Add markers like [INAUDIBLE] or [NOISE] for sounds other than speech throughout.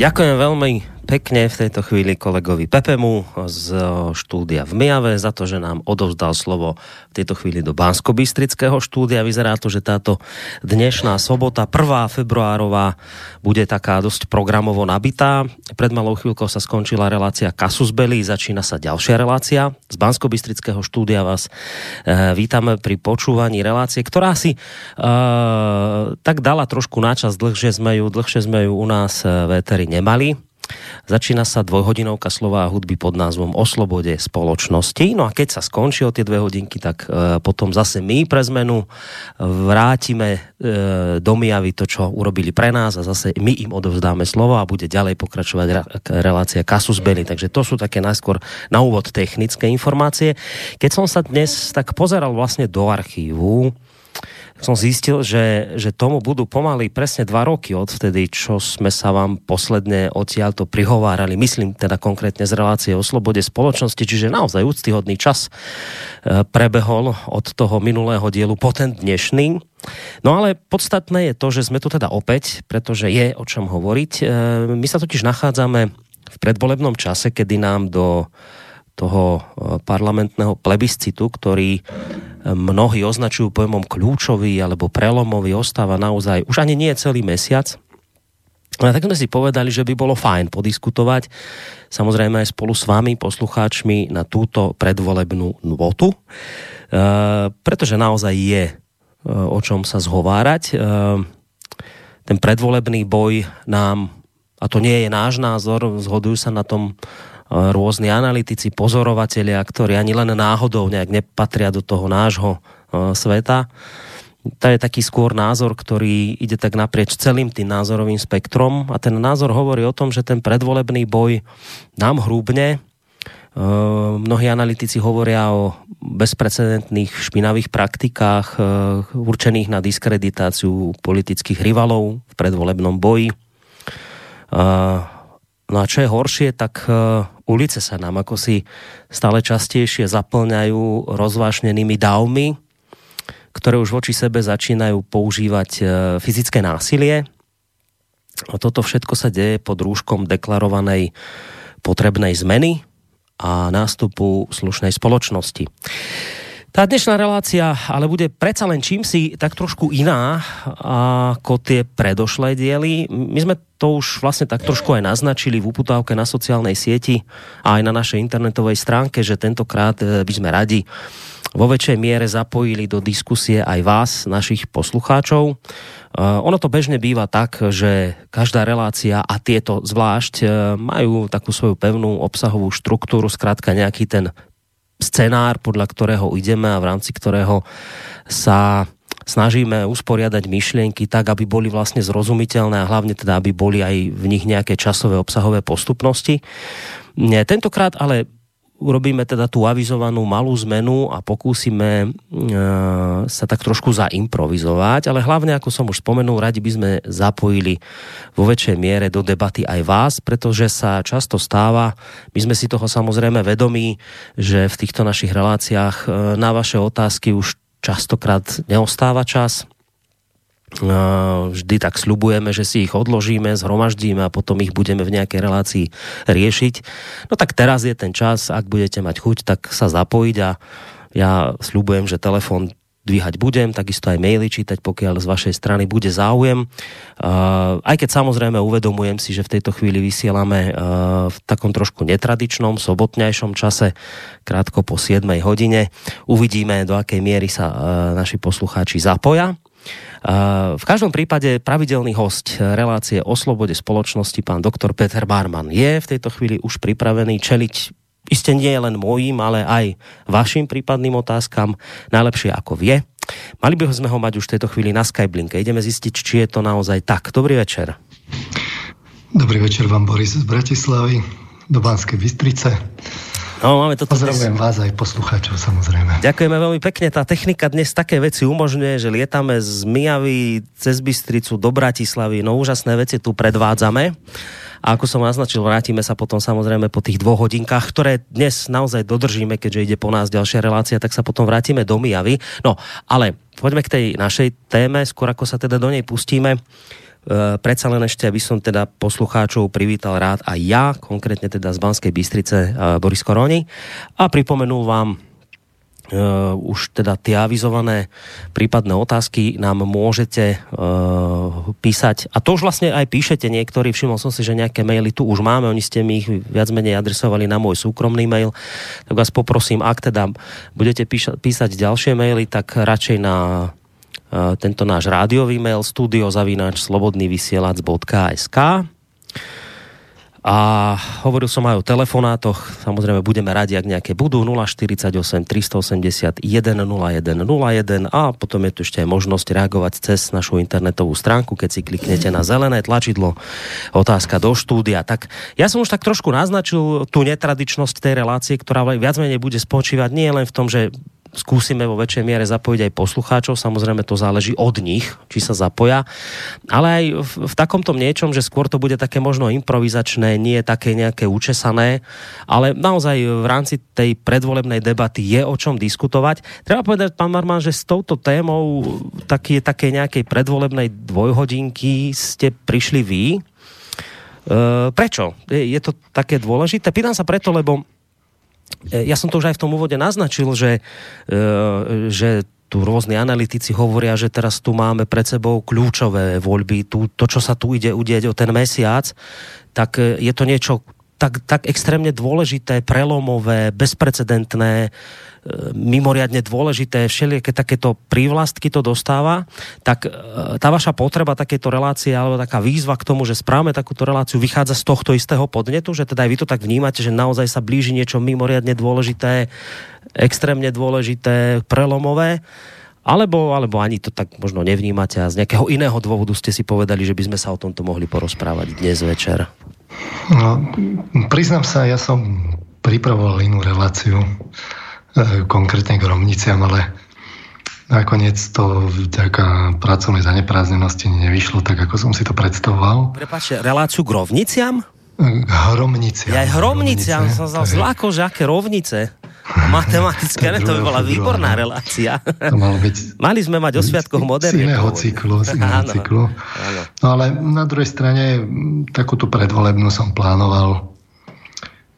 Ďakujem veľmi pekne v tejto chvíli kolegovi Pepemu z štúdia v Mijave za to, že nám odovzdal slovo v tejto chvíli do bansko štúdia. Vyzerá to, že táto dnešná sobota, 1. februárová, bude taká dosť programovo nabitá. Pred malou chvíľkou sa skončila relácia Kasus Belli, začína sa ďalšia relácia. Z bansko štúdia vás e, vítame pri počúvaní relácie, ktorá si e, tak dala trošku náčas, dlhšie sme ju, dlhšie sme ju u nás v nemali Začína sa dvojhodinovka slova a hudby pod názvom O slobode spoločnosti. No a keď sa skončí o tie dve hodinky, tak e, potom zase my pre zmenu vrátime e, do Mijavy to, čo urobili pre nás a zase my im odovzdáme slovo a bude ďalej pokračovať re, relácia Kasus Belli. Takže to sú také najskôr na úvod technické informácie. Keď som sa dnes tak pozeral vlastne do archívu, som zistil, že, že tomu budú pomaly presne dva roky od vtedy, čo sme sa vám posledne odtiaľto prihovárali, myslím teda konkrétne z relácie o slobode spoločnosti, čiže naozaj úctyhodný čas e, prebehol od toho minulého dielu po ten dnešný. No ale podstatné je to, že sme tu teda opäť, pretože je o čom hovoriť. E, my sa totiž nachádzame v predvolebnom čase, kedy nám do toho e, parlamentného plebiscitu, ktorý mnohí označujú pojmom kľúčový alebo prelomový, ostáva naozaj už ani nie celý mesiac. Ale tak sme si povedali, že by bolo fajn podiskutovať, samozrejme aj spolu s vami, poslucháčmi, na túto predvolebnú nôtu, e, pretože naozaj je e, o čom sa zhovárať. E, ten predvolebný boj nám, a to nie je náš názor, zhodujú sa na tom rôzni analytici, pozorovatelia, ktorí ani len náhodou nejak nepatria do toho nášho e, sveta. To je taký skôr názor, ktorý ide tak naprieč celým tým názorovým spektrom a ten názor hovorí o tom, že ten predvolebný boj nám hrúbne. E, mnohí analytici hovoria o bezprecedentných špinavých praktikách e, určených na diskreditáciu politických rivalov v predvolebnom boji. No a čo je horšie, tak ulice sa nám ako si stále častejšie zaplňajú rozvášnenými dávmi, ktoré už voči sebe začínajú používať e, fyzické násilie. A toto všetko sa deje pod rúškom deklarovanej potrebnej zmeny a nástupu slušnej spoločnosti. Tá dnešná relácia ale bude predsa len čím si tak trošku iná ako tie predošlé diely. My sme to už vlastne tak trošku aj naznačili v uputávke na sociálnej sieti a aj na našej internetovej stránke, že tentokrát e, by sme radi vo väčšej miere zapojili do diskusie aj vás, našich poslucháčov. Uh, ono to bežne býva tak, že každá relácia a tieto zvlášť uh, majú takú svoju pevnú obsahovú štruktúru, skrátka nejaký ten scenár, podľa ktorého ideme a v rámci ktorého sa snažíme usporiadať myšlienky tak, aby boli vlastne zrozumiteľné a hlavne teda, aby boli aj v nich nejaké časové obsahové postupnosti. Tentokrát ale urobíme teda tú avizovanú malú zmenu a pokúsime e, sa tak trošku zaimprovizovať, ale hlavne, ako som už spomenul, radi by sme zapojili vo väčšej miere do debaty aj vás, pretože sa často stáva, my sme si toho samozrejme vedomí, že v týchto našich reláciách e, na vaše otázky už častokrát neostáva čas, vždy tak slubujeme, že si ich odložíme, zhromaždíme a potom ich budeme v nejakej relácii riešiť. No tak teraz je ten čas, ak budete mať chuť, tak sa zapojiť a ja slubujem, že telefon dvíhať budem, takisto aj maily čítať, pokiaľ z vašej strany bude záujem. Aj keď samozrejme uvedomujem si, že v tejto chvíli vysielame v takom trošku netradičnom, sobotnejšom čase, krátko po 7 hodine. Uvidíme, do akej miery sa naši poslucháči zapoja. V každom prípade pravidelný host relácie o slobode spoločnosti, pán doktor Peter Barman, je v tejto chvíli už pripravený čeliť iste nie len mojím, ale aj vašim prípadným otázkam, najlepšie ako vie. Mali by sme ho mať už v tejto chvíli na Skyblinke. Ideme zistiť, či je to naozaj tak. Dobrý večer. Dobrý večer vám, Boris z Bratislavy, do Banskej Bystrice. No, máme toto Pozdravujem dnes... vás aj poslucháčov, samozrejme. Ďakujeme veľmi pekne. Tá technika dnes také veci umožňuje, že lietame z Mijavy cez Bystricu do Bratislavy. No úžasné veci tu predvádzame. A ako som naznačil, vrátime sa potom samozrejme po tých dvoch hodinkách, ktoré dnes naozaj dodržíme, keďže ide po nás ďalšia relácia, tak sa potom vrátime do Mijavy. No, ale poďme k tej našej téme, skôr ako sa teda do nej pustíme. Predsa len ešte, aby som teda poslucháčov privítal rád a ja, konkrétne teda z Banskej Bystrice Boris Koroni a pripomenul vám uh, už teda tie avizované prípadné otázky nám môžete uh, písať. A to už vlastne aj píšete niektorí. Všimol som si, že nejaké maily tu už máme. Oni ste mi ich viac menej adresovali na môj súkromný mail. Tak vás poprosím, ak teda budete píša- písať ďalšie maily, tak radšej na tento náš rádiový mail studiozavináč slobodnyvysielac.sk a hovoril som aj o telefonátoch, samozrejme budeme radi, ak nejaké budú. 048 381 0101 a potom je tu ešte aj možnosť reagovať cez našu internetovú stránku, keď si kliknete na zelené tlačidlo otázka do štúdia. Tak ja som už tak trošku naznačil tú netradičnosť tej relácie, ktorá viac menej bude spočívať nie len v tom, že skúsime vo väčšej miere zapojiť aj poslucháčov, samozrejme to záleží od nich, či sa zapoja, ale aj v, v takomto niečom, že skôr to bude také možno improvizačné, nie také nejaké učesané, ale naozaj v rámci tej predvolebnej debaty je o čom diskutovať. Treba povedať, pán Marman, že s touto témou také, také nejakej predvolebnej dvojhodinky ste prišli vy. E, prečo? Je, je to také dôležité? Pýtam sa preto, lebo ja som to už aj v tom úvode naznačil, že, e, že tu rôzni analytici hovoria, že teraz tu máme pred sebou kľúčové voľby, tu, to, čo sa tu ide udieť o ten mesiac, tak e, je to niečo tak, tak extrémne dôležité, prelomové, bezprecedentné, mimoriadne dôležité, všelijaké takéto prívlastky to dostáva, tak e, tá vaša potreba takéto relácie alebo taká výzva k tomu, že správame takúto reláciu, vychádza z tohto istého podnetu, že teda aj vy to tak vnímate, že naozaj sa blíži niečo mimoriadne dôležité, extrémne dôležité, prelomové, alebo, alebo ani to tak možno nevnímate a z nejakého iného dôvodu ste si povedali, že by sme sa o tomto mohli porozprávať dnes večer? No, priznám sa, ja som pripravoval inú reláciu E, konkrétne k rovniciam, ale nakoniec to vďaka pracovnej zaneprázdnenosti nevyšlo tak, ako som si to predstavoval. Prepačte, reláciu k rovniciam? Hromniciam. Ja aj hromniciam som zal zlako, že aké rovnice. Matematické, ne, to by bola výborná relácia. To malo byť Mali sme mať o sviatkoch modernie. Z iného cyklu, [LAUGHS] z iného áno, cyklu. Áno. No ale na druhej strane takúto predvolebnú som plánoval.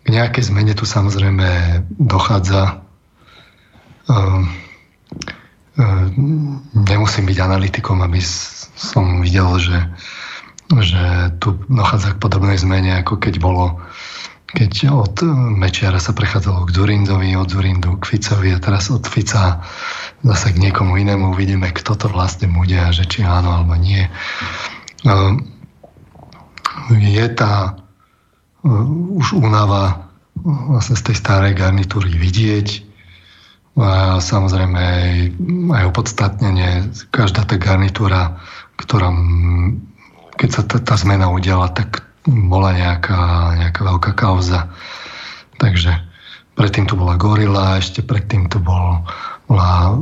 K nejakej zmene tu samozrejme dochádza Ehm, ehm, nemusím byť analytikom, aby som videl, že, že tu dochádza k podobnej zmene, ako keď bolo keď od Mečiara sa prechádzalo k Zurindovi, od Zurindu k Ficovi a teraz od Fica zase k niekomu inému uvidíme, kto to vlastne bude a že či áno alebo nie. Ehm, je tá už únava vlastne z tej starej garnitúry vidieť, a samozrejme aj, aj opodstatnenie, každá tá garnitúra, ktorá, keď sa tá, tá zmena udiala, tak bola nejaká, nejaká veľká kauza. Takže predtým tu bola gorila, ešte predtým tu bol, bola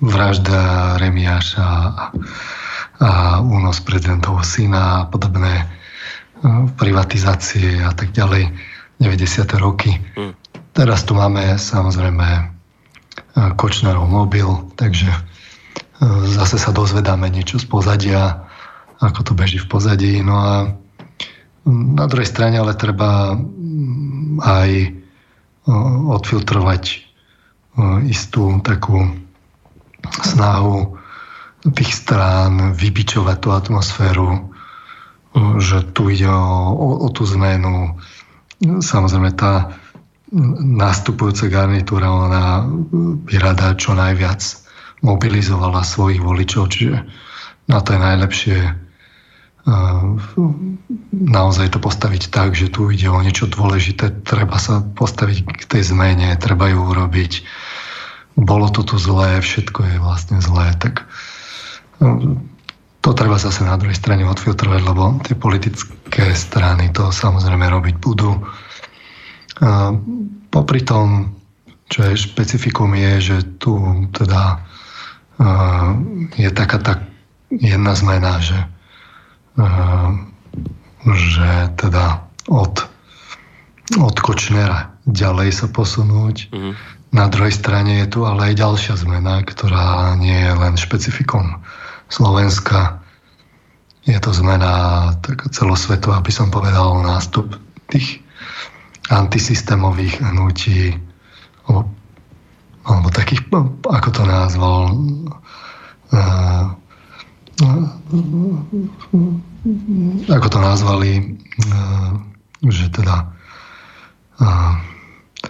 vražda Remiáša a, a únos prezidentovho syna a podobné privatizácie a tak ďalej, 90. roky. Hmm. Teraz tu máme samozrejme Kočnerov mobil, takže e, zase sa dozvedáme niečo z pozadia, ako to beží v pozadí. No a na druhej strane ale treba aj e, odfiltrovať istú takú snahu tých strán vybičovať tú atmosféru, že tu ide o, o, o tú zmenu. Samozrejme tá nastupujúca garnitúra, ona by rada čo najviac mobilizovala svojich voličov, čiže na to je najlepšie naozaj to postaviť tak, že tu ide o niečo dôležité, treba sa postaviť k tej zmene, treba ju urobiť. Bolo to tu zlé, všetko je vlastne zlé, tak to treba zase na druhej strane odfiltrovať, lebo tie politické strany to samozrejme robiť budú a popri tom, čo je špecifikum, je, že tu teda je taká tá jedna zmena, že, že teda od, od Kočnera ďalej sa posunúť. Mm-hmm. Na druhej strane je tu ale aj ďalšia zmena, ktorá nie je len špecifikom Slovenska. je to zmena tak celosvetová, aby som povedal, nástup tých antisystémových hnutí, alebo, alebo takých, ako to nazval, uh, ako to nazvali, uh, že teda uh,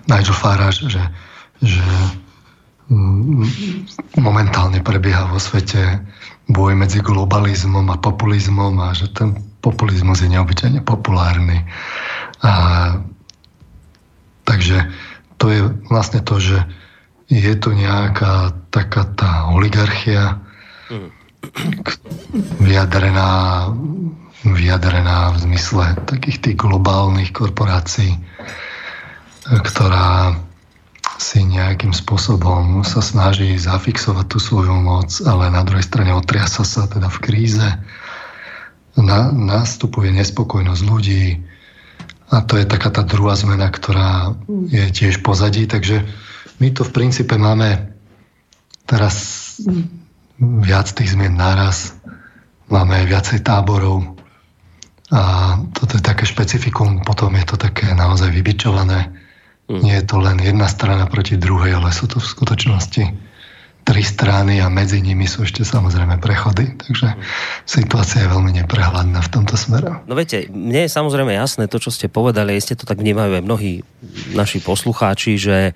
Nigel Farage, že, že momentálne prebieha vo svete boj medzi globalizmom a populizmom a že ten populizmus je neobyčajne populárny. A, takže to je vlastne to, že je tu nejaká taká tá oligarchia vyjadrená, vyjadrená v zmysle takých tých globálnych korporácií, ktorá si nejakým spôsobom sa snaží zafixovať tú svoju moc, ale na druhej strane otriasa sa teda v kríze. Na, nastupuje nespokojnosť ľudí a to je taká tá druhá zmena, ktorá je tiež pozadí, takže my to v princípe máme teraz viac tých zmien naraz, máme viacej táborov a toto je také špecifikum, potom je to také naozaj vybičované Mm. Nie je to len jedna strana proti druhej, ale sú to v skutočnosti tri strany a medzi nimi sú ešte samozrejme prechody. Takže situácia je veľmi neprehľadná v tomto smere. No viete, mne je samozrejme jasné to, čo ste povedali, ste to tak vnímajú aj mnohí naši poslucháči, že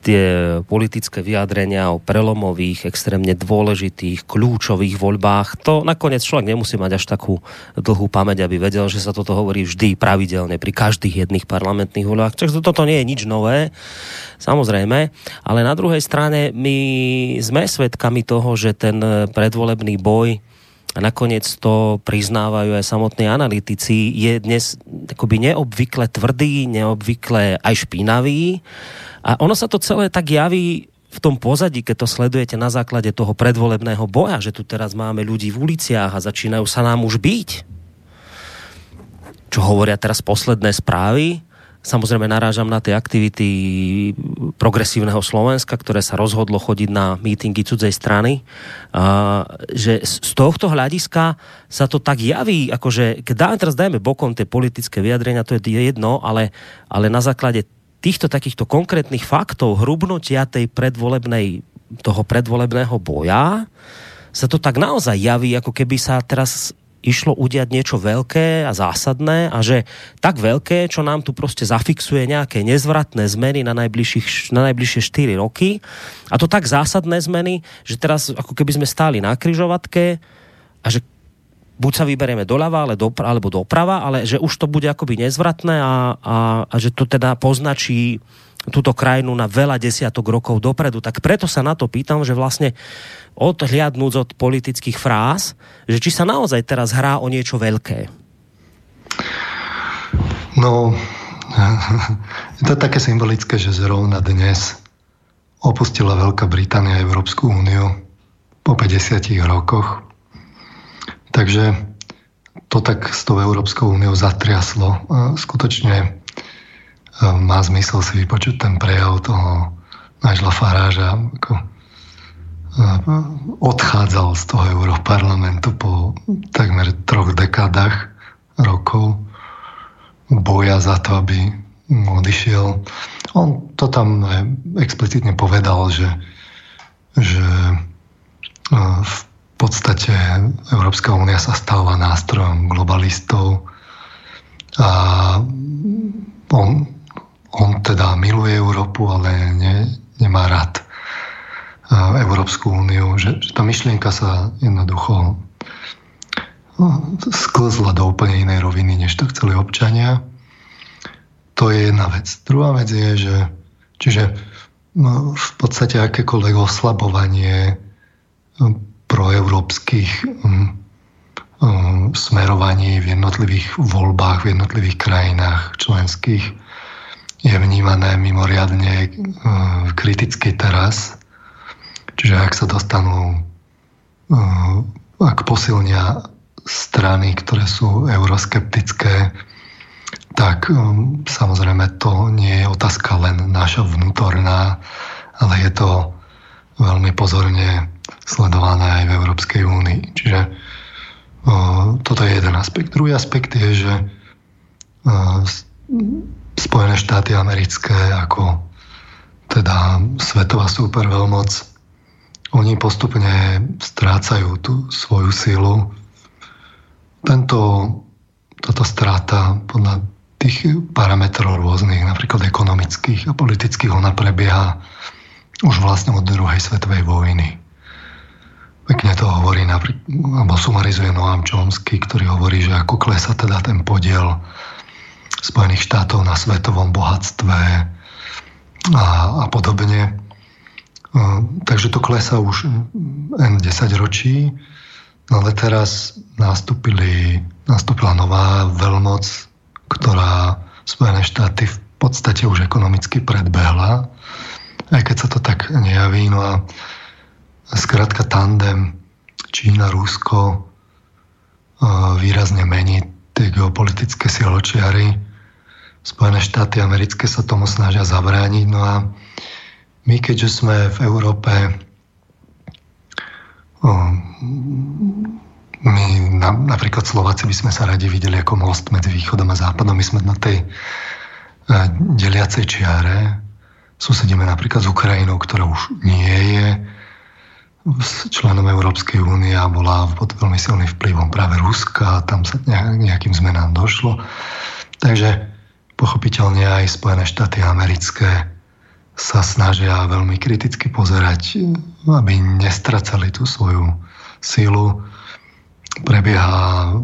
tie politické vyjadrenia o prelomových, extrémne dôležitých, kľúčových voľbách, to nakoniec človek nemusí mať až takú dlhú pamäť, aby vedel, že sa toto hovorí vždy pravidelne pri každých jedných parlamentných voľbách. Takže toto nie je nič nové, samozrejme, ale na druhej strane my sme svedkami toho, že ten predvolebný boj a nakoniec to priznávajú aj samotní analytici, je dnes akoby neobvykle tvrdý, neobvykle aj špinavý. A ono sa to celé tak javí v tom pozadí, keď to sledujete na základe toho predvolebného boja, že tu teraz máme ľudí v uliciach a začínajú sa nám už byť. Čo hovoria teraz posledné správy, Samozrejme narážam na tie aktivity progresívneho Slovenska, ktoré sa rozhodlo chodiť na mítingy cudzej strany. A, že z tohto hľadiska sa to tak javí, akože dáme teraz dajme bokom tie politické vyjadrenia, to je jedno, ale, ale na základe týchto takýchto konkrétnych faktov hrubnutia tej predvolebnej, toho predvolebného boja sa to tak naozaj javí, ako keby sa teraz išlo udiať niečo veľké a zásadné a že tak veľké, čo nám tu proste zafixuje nejaké nezvratné zmeny na, na najbližšie 4 roky. A to tak zásadné zmeny, že teraz ako keby sme stáli na kryžovatke a že buď sa vyberieme doľava ale dopra, alebo doprava, ale že už to bude akoby nezvratné a, a, a že to teda poznačí túto krajinu na veľa desiatok rokov dopredu. Tak preto sa na to pýtam, že vlastne odhliadnúť od politických fráz, že či sa naozaj teraz hrá o niečo veľké. No, [LAUGHS] je to také symbolické, že zrovna dnes opustila Veľká Británia Európsku úniu po 50 rokoch Takže to tak s tou Európskou úniou zatriaslo. Skutočne má zmysel si vypočuť ten prejav toho Nigela Faráža, ako e, odchádzal z toho Európarlamentu po takmer troch dekádach rokov boja za to, aby odišiel. On to tam explicitne povedal, že, že e, v podstate Európska únia sa stáva nástrojom globalistov a on, on teda miluje Európu, ale ne, nemá rád Európsku úniu, že, že tá myšlienka sa jednoducho no, sklzla do úplne inej roviny, než to chceli občania. To je jedna vec. Druhá vec je, že čiže no, v podstate akékoľvek oslabovanie proeurópskych um, um, smerovaní v jednotlivých voľbách, v jednotlivých krajinách členských je vnímané mimoriadne uh, kriticky teraz. Čiže ak sa dostanú, uh, ak posilnia strany, ktoré sú euroskeptické, tak um, samozrejme to nie je otázka len naša vnútorná, ale je to veľmi pozorne sledované aj v Európskej únii. Čiže toto je jeden aspekt. Druhý aspekt je, že Spojené štáty americké ako teda svetová superveľmoc, oni postupne strácajú tú svoju sílu. Tento, táto stráta podľa tých parametrov rôznych, napríklad ekonomických a politických, ona prebieha už vlastne od druhej svetovej vojny. Pekne to hovorí, alebo sumarizuje Noam Chomsky, ktorý hovorí, že ako klesa teda ten podiel Spojených štátov na svetovom bohatstve a, a podobne. Takže to klesa už N 10 ročí, ale teraz nastúpili, nastúpila nová veľmoc, ktorá Spojené štáty v podstate už ekonomicky predbehla, aj keď sa to tak nejaví. No a Skrátka tandem Čína-Rusko výrazne mení tie geopolitické siločiary. Spojené štáty americké sa tomu snažia zabrániť. No a my, keďže sme v Európe my na, napríklad Slováci by sme sa radi videli ako most medzi východom a západom. My sme na tej deliacej čiare. Susedíme napríklad s Ukrajinou, ktorá už nie je členom Európskej únie a bola pod veľmi silným vplyvom práve Ruska, tam sa nejakým zmenám došlo. Takže pochopiteľne aj Spojené štáty americké sa snažia veľmi kriticky pozerať, aby nestracali tú svoju sílu. Prebieha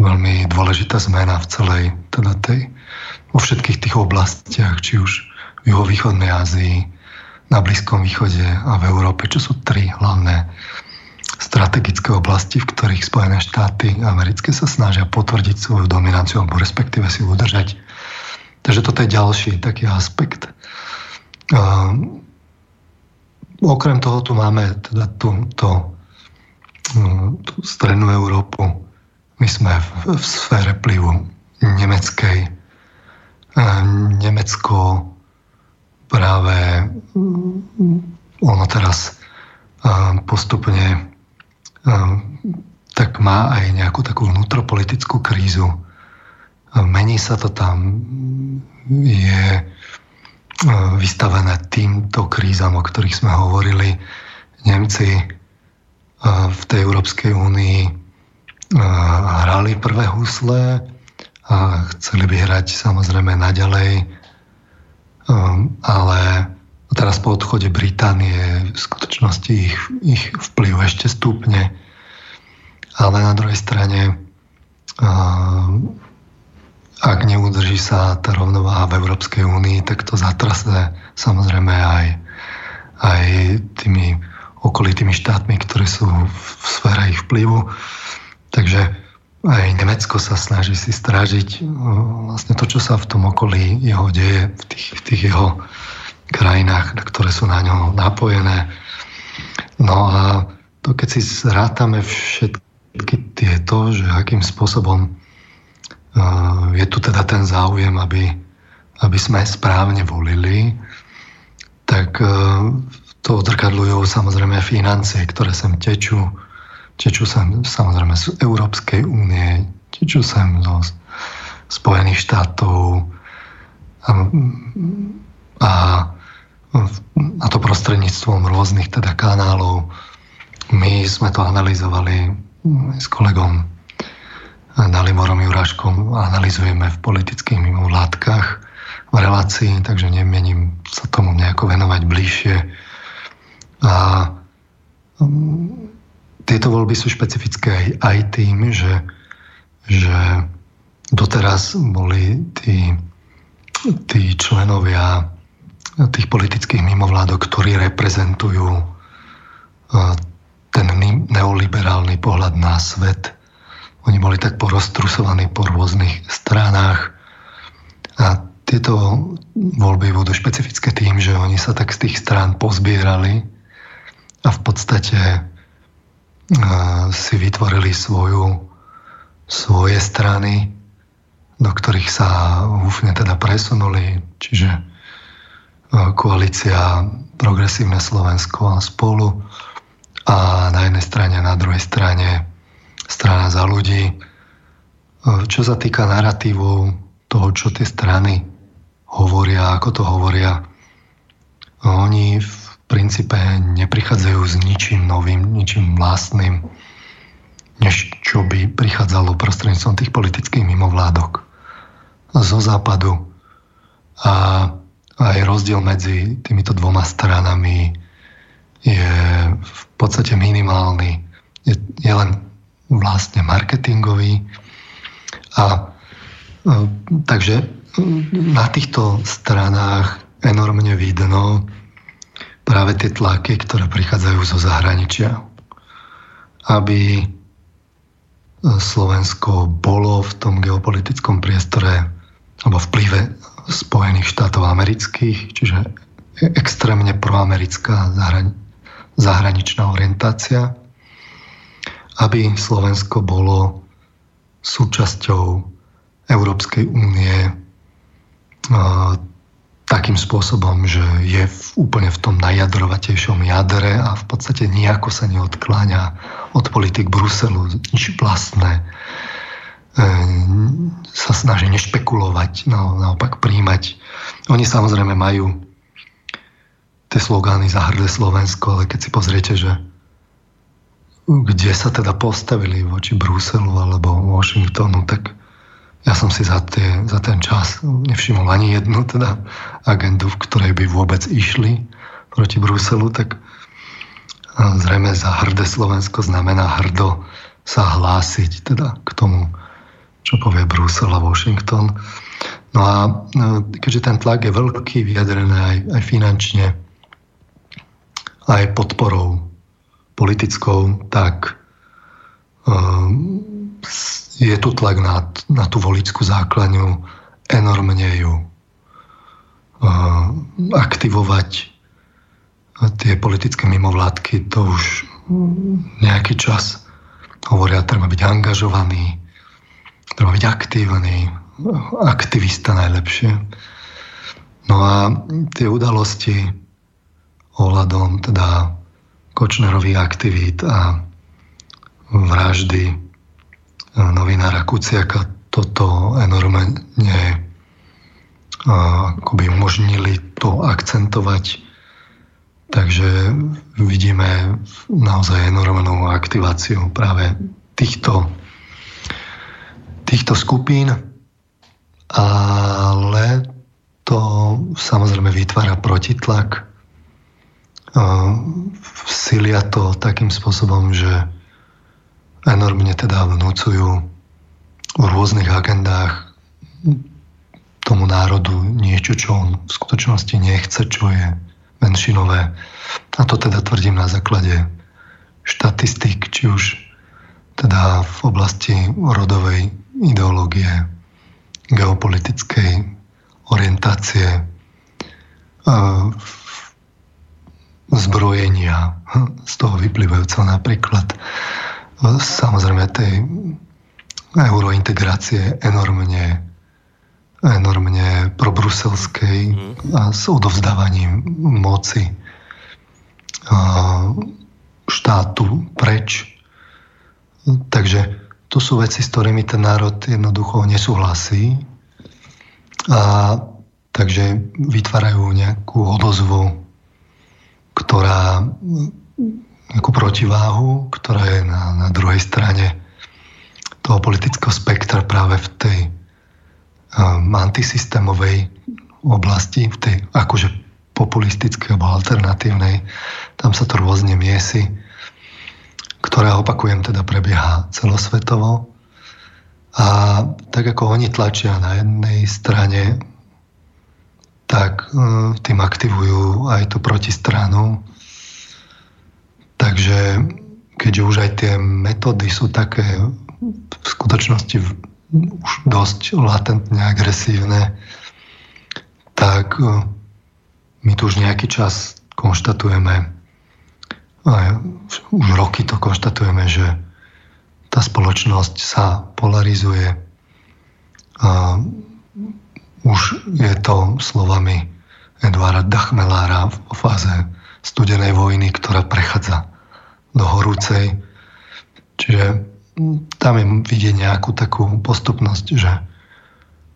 veľmi dôležitá zmena v celej, teda tej, vo všetkých tých oblastiach, či už v juhovýchodnej Ázii, na Blízkom východe a v Európe, čo sú tri hlavné strategické oblasti, v ktorých Spojené štáty americké sa snažia potvrdiť svoju dominanciu alebo respektíve si udržať. Takže toto je ďalší taký aspekt. Uh, okrem toho tu máme teda tú, to, tú strednú Európu. My sme v, v sfére plivu nemeckej. Nemecko práve mm, ono teraz postupne tak má aj nejakú takú vnútropolitickú krízu. Mení sa to tam, je vystavené týmto krízam, o ktorých sme hovorili. Nemci v tej Európskej únii hrali prvé husle a chceli by hrať samozrejme naďalej ale teraz po odchode Británie v skutočnosti ich, ich vplyv ešte stúpne. Ale na druhej strane, ak neudrží sa tá rovnováha v Európskej únii, tak to zatrase samozrejme aj, aj tými okolitými štátmi, ktoré sú v sfére ich vplyvu. Takže aj Nemecko sa snaží si strážiť vlastne to, čo sa v tom okolí jeho deje, v tých, v tých jeho krajinách, ktoré sú na ňo napojené. No a to keď si zrátame všetky tieto, že akým spôsobom je tu teda ten záujem, aby, aby sme správne volili, tak to odrkadľujú samozrejme financie, ktoré sem tečú, tečú sem samozrejme z Európskej únie, tečú sem zo Spojených štátov a, a, a to prostredníctvom rôznych teda kanálov. My sme to analyzovali s kolegom Dalimorom Juráškom analizujeme v politických mimovládkach v relácii, takže nemením sa tomu nejako venovať bližšie. A tieto voľby sú špecifické aj, aj tým, že, že doteraz boli tí, tí členovia tých politických mimovládok, ktorí reprezentujú ten neoliberálny pohľad na svet. Oni boli tak poroztrusovaní po rôznych stranách. A tieto voľby budú špecifické tým, že oni sa tak z tých strán pozbierali a v podstate si vytvorili svoju, svoje strany, do ktorých sa úfne teda presunuli, čiže e, koalícia Progresívne Slovensko a spolu a na jednej strane na druhej strane strana za ľudí. Čo sa týka narratívov toho, čo tie strany hovoria, ako to hovoria, oni v princípe neprichádzajú s ničím novým, ničím vlastným, než čo by prichádzalo prostredníctvom tých politických mimovládok zo západu. A aj rozdiel medzi týmito dvoma stranami je v podstate minimálny. Je, je len vlastne marketingový. A e, takže na týchto stranách enormne vidno práve tie tlaky, ktoré prichádzajú zo zahraničia. Aby Slovensko bolo v tom geopolitickom priestore alebo vplyve Spojených štátov amerických, čiže extrémne proamerická zahrani- zahraničná orientácia, aby Slovensko bolo súčasťou Európskej únie takým spôsobom, že je v, úplne v tom najjadrovatejšom jadre a v podstate nejako sa neodkláňa od politik Bruselu, nič vlastné. E, sa snaží nešpekulovať, no, naopak príjmať. Oni samozrejme majú tie slogány za hrdé Slovensko, ale keď si pozriete, že kde sa teda postavili voči Bruselu alebo Washingtonu, tak ja som si za, tie, za ten čas nevšimol ani jednu teda agendu, v ktorej by vôbec išli proti Bruselu, tak zrejme za hrdé Slovensko znamená hrdo sa hlásiť teda k tomu, čo povie Brusel a Washington. No a no, keďže ten tlak je veľký, vyjadrený aj, aj finančne, aj podporou politickou, tak um, je tu tlak na, na tú volickú základňu enormne ju uh, aktivovať. Tie politické mimovládky to už nejaký čas hovoria, treba byť angažovaný, treba byť aktívny, aktivista najlepšie. No a tie udalosti ohľadom teda Kočnerových aktivít a vraždy novinára Kuciaka toto enormne akoby umožnili to akcentovať. Takže vidíme naozaj enormnú aktiváciu práve týchto, týchto skupín, ale to samozrejme vytvára protitlak. Silia to takým spôsobom, že enormne teda vnúcujú v rôznych agendách tomu národu niečo, čo on v skutočnosti nechce, čo je menšinové. A to teda tvrdím na základe štatistik, či už teda v oblasti rodovej ideológie, geopolitickej orientácie, zbrojenia, z toho vyplývajúceho napríklad samozrejme tej eurointegrácie enormne enormne probruselskej mhm. a s odovzdávaním moci štátu preč. Takže to sú veci, s ktorými ten národ jednoducho nesúhlasí. A takže vytvárajú nejakú odozvu, ktorá nejakú protiváhu, ktorá je na, na druhej strane toho politického spektra práve v tej um, antisystémovej oblasti, v tej akože populistickej alebo alternatívnej. Tam sa to rôzne miesi, ktorá, opakujem, teda prebieha celosvetovo. A tak ako oni tlačia na jednej strane, tak um, tým aktivujú aj tú protistranu Takže keďže už aj tie metódy sú také v skutočnosti už dosť latentne agresívne, tak e, my tu už nejaký čas konštatujeme, už roky to konštatujeme, že tá spoločnosť sa polarizuje. Už je to slovami Eduarda Dachmelára v fáze studenej vojny, ktorá prechádza do horúcej. Čiže tam je vidieť nejakú takú postupnosť, že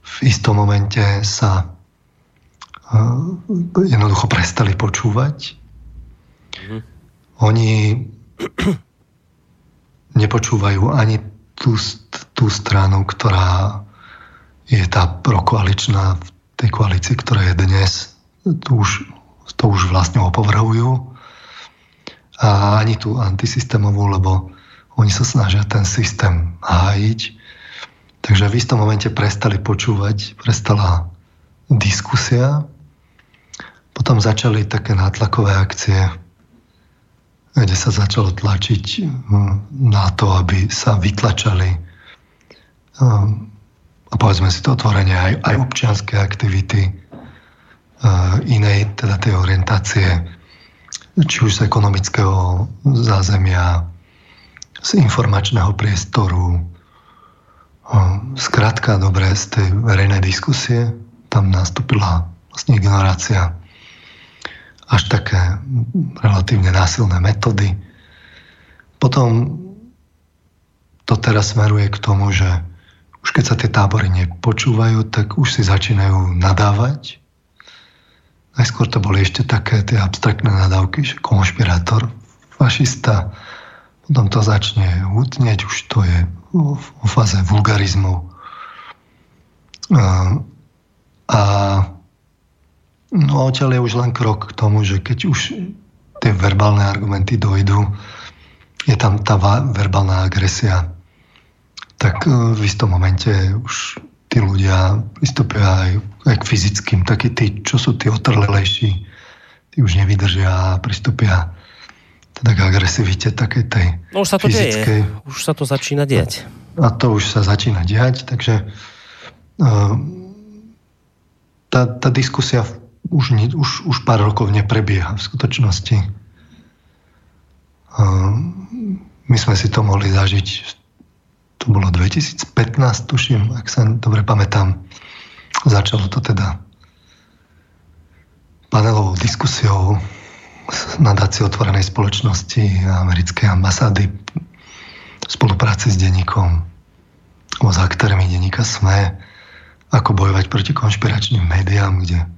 v istom momente sa uh, jednoducho prestali počúvať. Mm-hmm. Oni [CLEARS THROAT] nepočúvajú ani tú, tú stranu, ktorá je tá prokoaličná v tej koalícii, ktorá je dnes, to už, to už vlastne opovrhujú. A ani tú antisystémovú, lebo oni sa snažia ten systém hájiť. Takže v istom momente prestali počúvať, prestala diskusia. Potom začali také nátlakové akcie, kde sa začalo tlačiť hm, na to, aby sa vytlačali hm, a povedzme si to otvorenie aj, aj občianské aktivity hm, inej, teda tej orientácie, či už z ekonomického zázemia, z informačného priestoru, Skrátka, dobre, z tej verejnej diskusie tam nastúpila vlastne ignorácia až také relatívne násilné metódy. Potom to teraz smeruje k tomu, že už keď sa tie tábory nepočúvajú, tak už si začínajú nadávať. Najskôr to boli ešte také tie abstraktné nadávky, že konšpirátor, fašista, potom to začne hutnieť, už to je v fáze vulgarizmu. A, a No odtiaľ je už len krok k tomu, že keď už tie verbálne argumenty dojdú, je tam tá verbálna agresia, tak e, v istom momente už tí ľudia pristúpia aj, aj k fyzickým, takí tí, čo sú tí otrlelejší, tí už nevydržia a pristúpia teda k agresivite takej tej no, už sa to fyzickej. Deje. Už sa to začína diať. A to už sa začína diať, takže uh, tá, tá diskusia už, už, už pár rokov neprebieha v skutočnosti. My sme si to mohli zažiť, to bolo 2015, tuším, ak sa dobre pamätám. Začalo to teda panelovou diskusiou nadácie otvorenej spoločnosti americkej ambasády v spolupráci s denníkom s aktérmi denníka SME, ako bojovať proti konšpiračným médiám, kde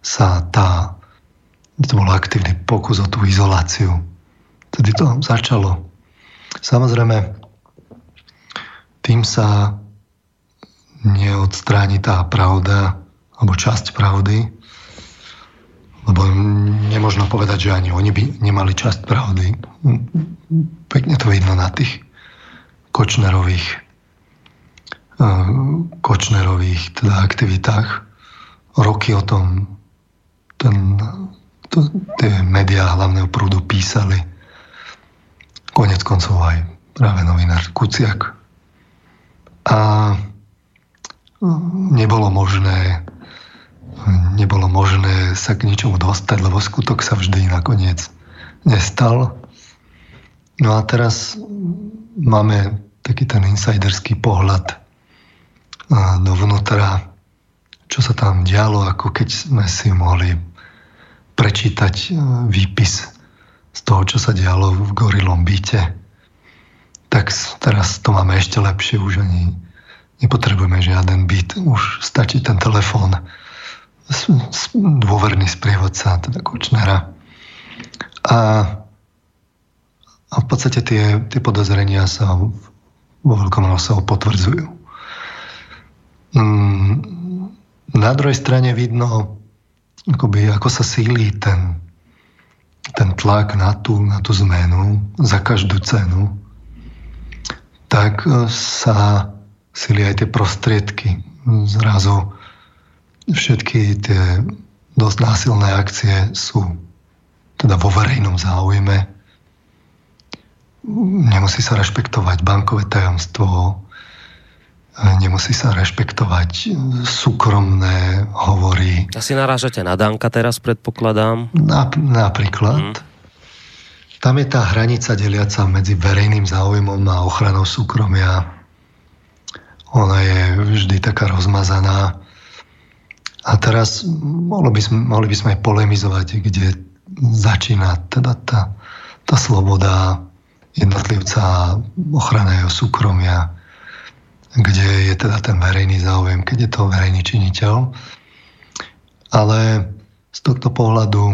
sa tá, to bol aktívny pokus o tú izoláciu. Tedy to začalo. Samozrejme, tým sa neodstráni tá pravda, alebo časť pravdy, lebo nemôžno povedať, že ani oni by nemali časť pravdy. Pekne to vidno na tých kočnerových eh, kočnerových teda aktivitách. Roky o tom ten, to, tie médiá hlavného prúdu písali. Konec koncov aj práve novinár Kuciak. A nebolo možné nebolo možné sa k ničomu dostať, lebo skutok sa vždy nakoniec nestal. No a teraz máme taký ten insiderský pohľad dovnútra, čo sa tam dialo, ako keď sme si mohli prečítať e, výpis z toho, čo sa dialo v gorilom byte, tak teraz to máme ešte lepšie, už ani nepotrebujeme žiaden byt, už stačí ten telefón, dôverný sprievodca, teda Kočnera. A, a v podstate tie, tie podozrenia sa vo veľkom rozsahu potvrdzujú. Mm, na druhej strane vidno akoby, ako sa sílí ten, ten tlak na tú, na tú zmenu za každú cenu, tak e, sa síli aj tie prostriedky. Zrazu všetky tie dosť násilné akcie sú teda vo verejnom záujme. Nemusí sa rešpektovať bankové tajomstvo, nemusí sa rešpektovať súkromné hovory. Asi narážate na Danka teraz, predpokladám. Nap- napríklad. Mm. Tam je tá hranica deliaca medzi verejným záujmom a ochranou súkromia. Ona je vždy taká rozmazaná. A teraz mohli by sme, mohli by sme aj polemizovať, kde začína teda tá, tá sloboda jednotlivca, ochrana jeho súkromia, kde je teda ten verejný záujem, keď je to verejný činiteľ. Ale z tohto pohľadu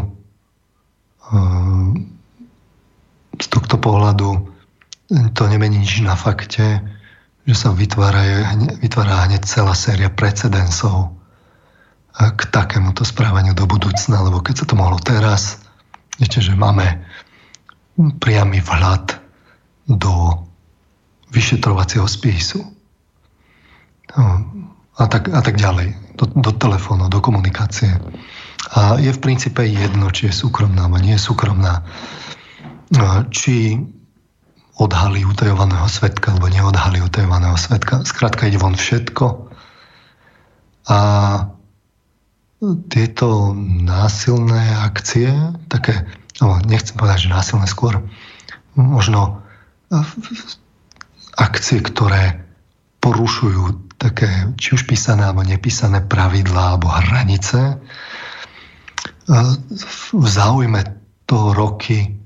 ehm, z tohto pohľadu to nemení nič na fakte, že sa vytvára, vytvára hneď celá séria precedensov k takémuto správaniu do budúcna, lebo keď sa to mohlo teraz, ešte, že máme priamy vhľad do vyšetrovacieho spisu. A tak, a tak ďalej. Do, do telefónu, do komunikácie. A je v princípe jedno, či je súkromná, alebo nie je súkromná. Či odhalí utajovaného svetka, alebo neodhalí utajovaného svetka. Skrátka ide von všetko. A tieto násilné akcie, také, no, nechcem povedať, že násilné skôr, možno akcie, ktoré porušujú také či už písané alebo nepísané pravidlá alebo hranice v záujme toho roky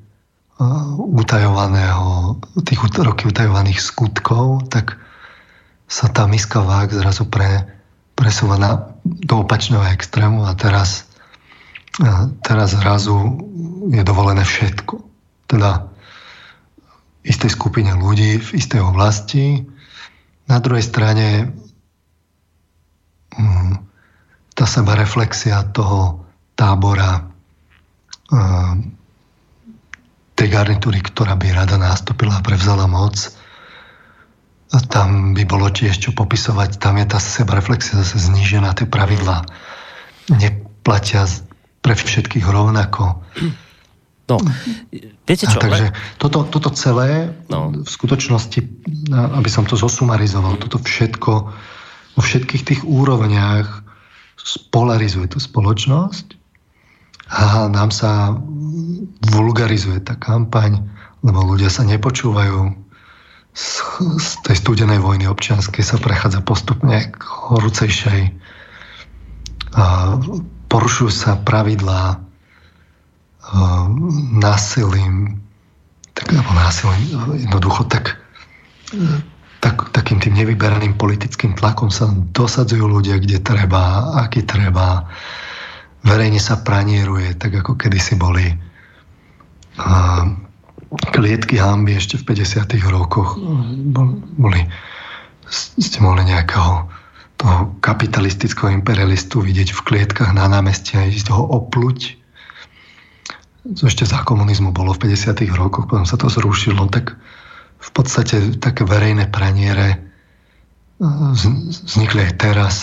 utajovaného, tých roky utajovaných skutkov, tak sa tá miska vák zrazu pre, presúva na, do opačného extrému a teraz, teraz zrazu je dovolené všetko. Teda istej skupine ľudí v istej oblasti. Na druhej strane mm, tá seba toho tábora tej garnitúry, ktorá by rada nástupila a prevzala moc, tam by bolo tiež čo popisovať. Tam je tá seba reflexia zase znížená, tie pravidlá neplatia pre všetkých rovnako. No, viete čo? A takže toto, toto celé no. v skutočnosti, aby som to zosumarizoval, toto všetko vo všetkých tých úrovniach spolarizuje tú spoločnosť a nám sa vulgarizuje tá kampaň, lebo ľudia sa nepočúvajú z, z tej studenej vojny občianskej sa prechádza postupne k horúcejšej. A porušujú sa pravidlá násilím, tak, alebo násilím, jednoducho tak, tak, takým tým nevyberaným politickým tlakom sa dosadzujú ľudia, kde treba, aký treba. Verejne sa pranieruje, tak ako kedysi boli uh, klietky hamby ešte v 50. rokoch. Boli, ste mohli nejakého toho kapitalistického imperialistu vidieť v klietkach na námestí a ísť ho opluť to ešte za komunizmu bolo v 50. rokoch, potom sa to zrušilo, tak v podstate také verejné praniere vznikli aj teraz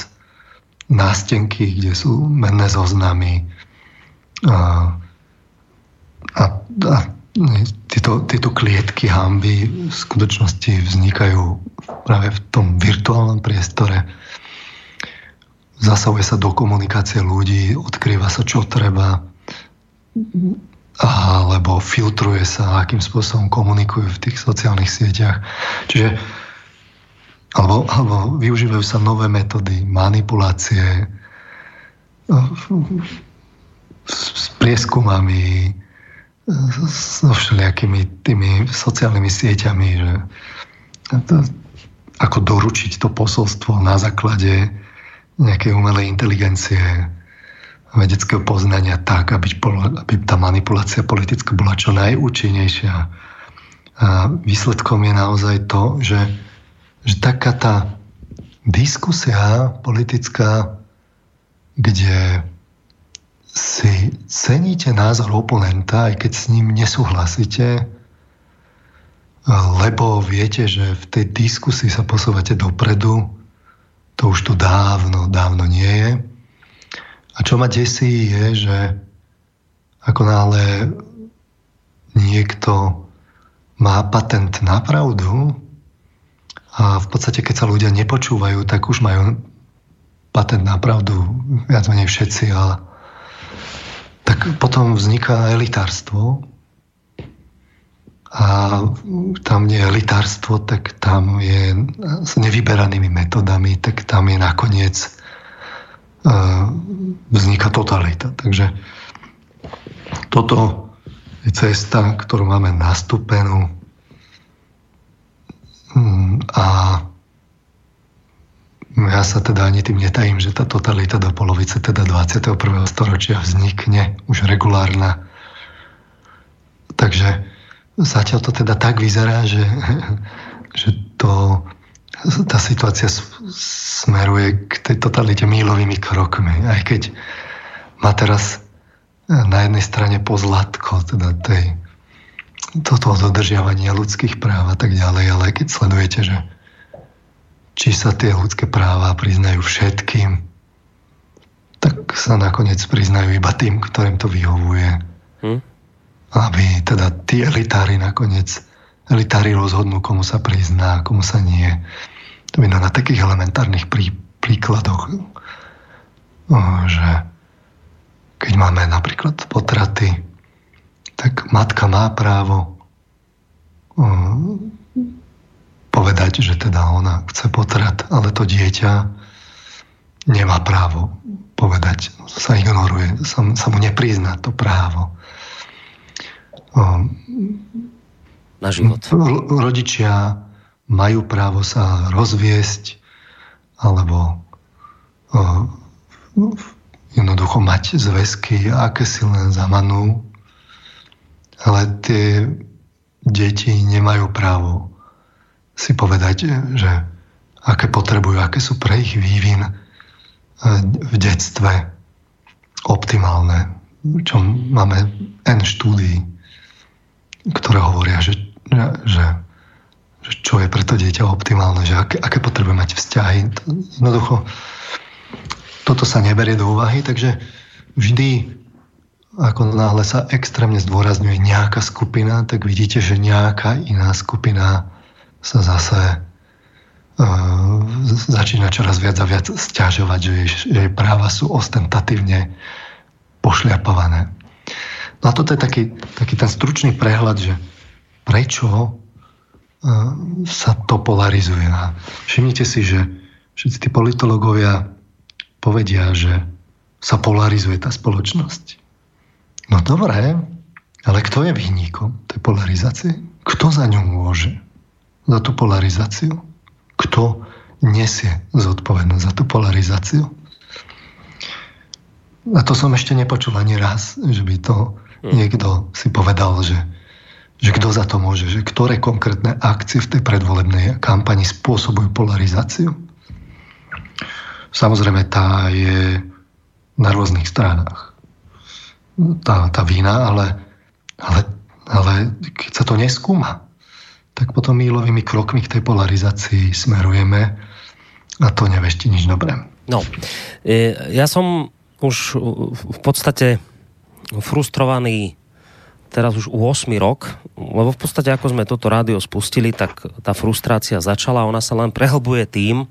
nástenky, kde sú menné zoznamy a, a, a tieto, tieto klietky hamby v skutočnosti vznikajú práve v tom virtuálnom priestore. Zasahuje sa do komunikácie ľudí, odkrýva sa, čo treba alebo filtruje sa, akým spôsobom komunikujú v tých sociálnych sieťach. Čiže alebo, alebo využívajú sa nové metódy manipulácie s prieskumami, so všelijakými tými sociálnymi sieťami, že to, ako doručiť to posolstvo na základe nejakej umelej inteligencie, vedeckého poznania tak, aby, aby tá manipulácia politická bola čo najúčinnejšia. A výsledkom je naozaj to, že, že taká tá diskusia politická, kde si ceníte názor oponenta, aj keď s ním nesúhlasíte, lebo viete, že v tej diskusii sa posúvate dopredu, to už tu dávno, dávno nie je. A čo ma desí je, že ako náhle niekto má patent na pravdu a v podstate keď sa ľudia nepočúvajú, tak už majú patent na pravdu, viac menej všetci, ale tak potom vzniká elitárstvo a tam nie je elitárstvo, tak tam je s nevyberanými metodami, tak tam je nakoniec vzniká totalita. Takže toto je cesta, ktorú máme nastúpenú a ja sa teda ani tým netajím, že tá totalita do polovice teda 21. storočia vznikne už regulárna. Takže zatiaľ to teda tak vyzerá, že, [LAUGHS] že to, tá situácia smeruje k tej totalite mílovými krokmi. Aj keď má teraz na jednej strane pozlatko teda tej, toto dodržiavania ľudských práv a tak ďalej, ale keď sledujete, že či sa tie ľudské práva priznajú všetkým, tak sa nakoniec priznajú iba tým, ktorým to vyhovuje. Hm? Aby teda tí elitári nakoniec, elitári rozhodnú, komu sa prizná, komu sa nie. To by na takých elementárnych prí, príkladoch, že keď máme napríklad potraty, tak matka má právo povedať, že teda ona chce potrat, ale to dieťa nemá právo povedať, sa ignoruje, sa, sa mu neprizná to právo. Na život. Rodičia majú právo sa rozviesť alebo jednoducho mať zväzky, aké si len zamanú, ale tie deti nemajú právo si povedať, že aké potrebujú, aké sú pre ich vývin e, v detstve optimálne. Čo máme N štúdií, ktoré hovoria, že, že, že čo je pre to dieťa optimálne, že aké, aké potrebuje mať vzťahy. Jednoducho, toto sa neberie do úvahy, takže vždy ako náhle sa extrémne zdôrazňuje nejaká skupina, tak vidíte, že nejaká iná skupina sa zase uh, začína čoraz viac a viac stiažovať, že jej, že jej práva sú ostentatívne pošliapované. No a toto je taký, taký ten stručný prehľad, že prečo uh, sa to polarizuje. A všimnite si, že všetci tí politológovia povedia, že sa polarizuje tá spoločnosť. No dobré, ale kto je vyhníkom tej polarizácie? Kto za ňu môže? za tú polarizáciu? Kto nesie zodpovednosť za tú polarizáciu? A to som ešte nepočul ani raz, že by to hm. niekto si povedal, že, že kto za to môže, že ktoré konkrétne akcie v tej predvolebnej kampani spôsobujú polarizáciu. Samozrejme, tá je na rôznych stranách. Tá, tá vína, ale, ale, ale keď sa to neskúma, tak potom mílovými krokmi k tej polarizácii smerujeme a to nevešti nič dobré. No, e, ja som už v podstate frustrovaný teraz už u 8 rok, lebo v podstate ako sme toto rádio spustili, tak tá frustrácia začala, ona sa len prehlbuje tým,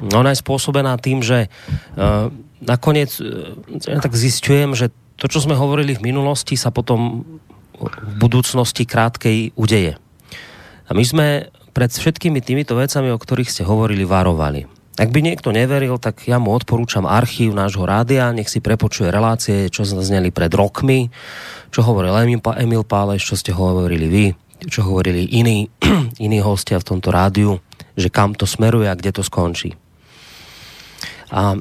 ona je spôsobená tým, že uh, nakoniec uh, tak zistujem, že to, čo sme hovorili v minulosti, sa potom v budúcnosti krátkej udeje. A my sme pred všetkými týmito vecami, o ktorých ste hovorili, varovali. Ak by niekto neveril, tak ja mu odporúčam archív nášho rádia, nech si prepočuje relácie, čo zneli pred rokmi, čo hovoril Emil Páleš, čo ste hovorili vy, čo hovorili iní, [CLEARS THROAT] iní hostia v tomto rádiu, že kam to smeruje a kde to skončí. A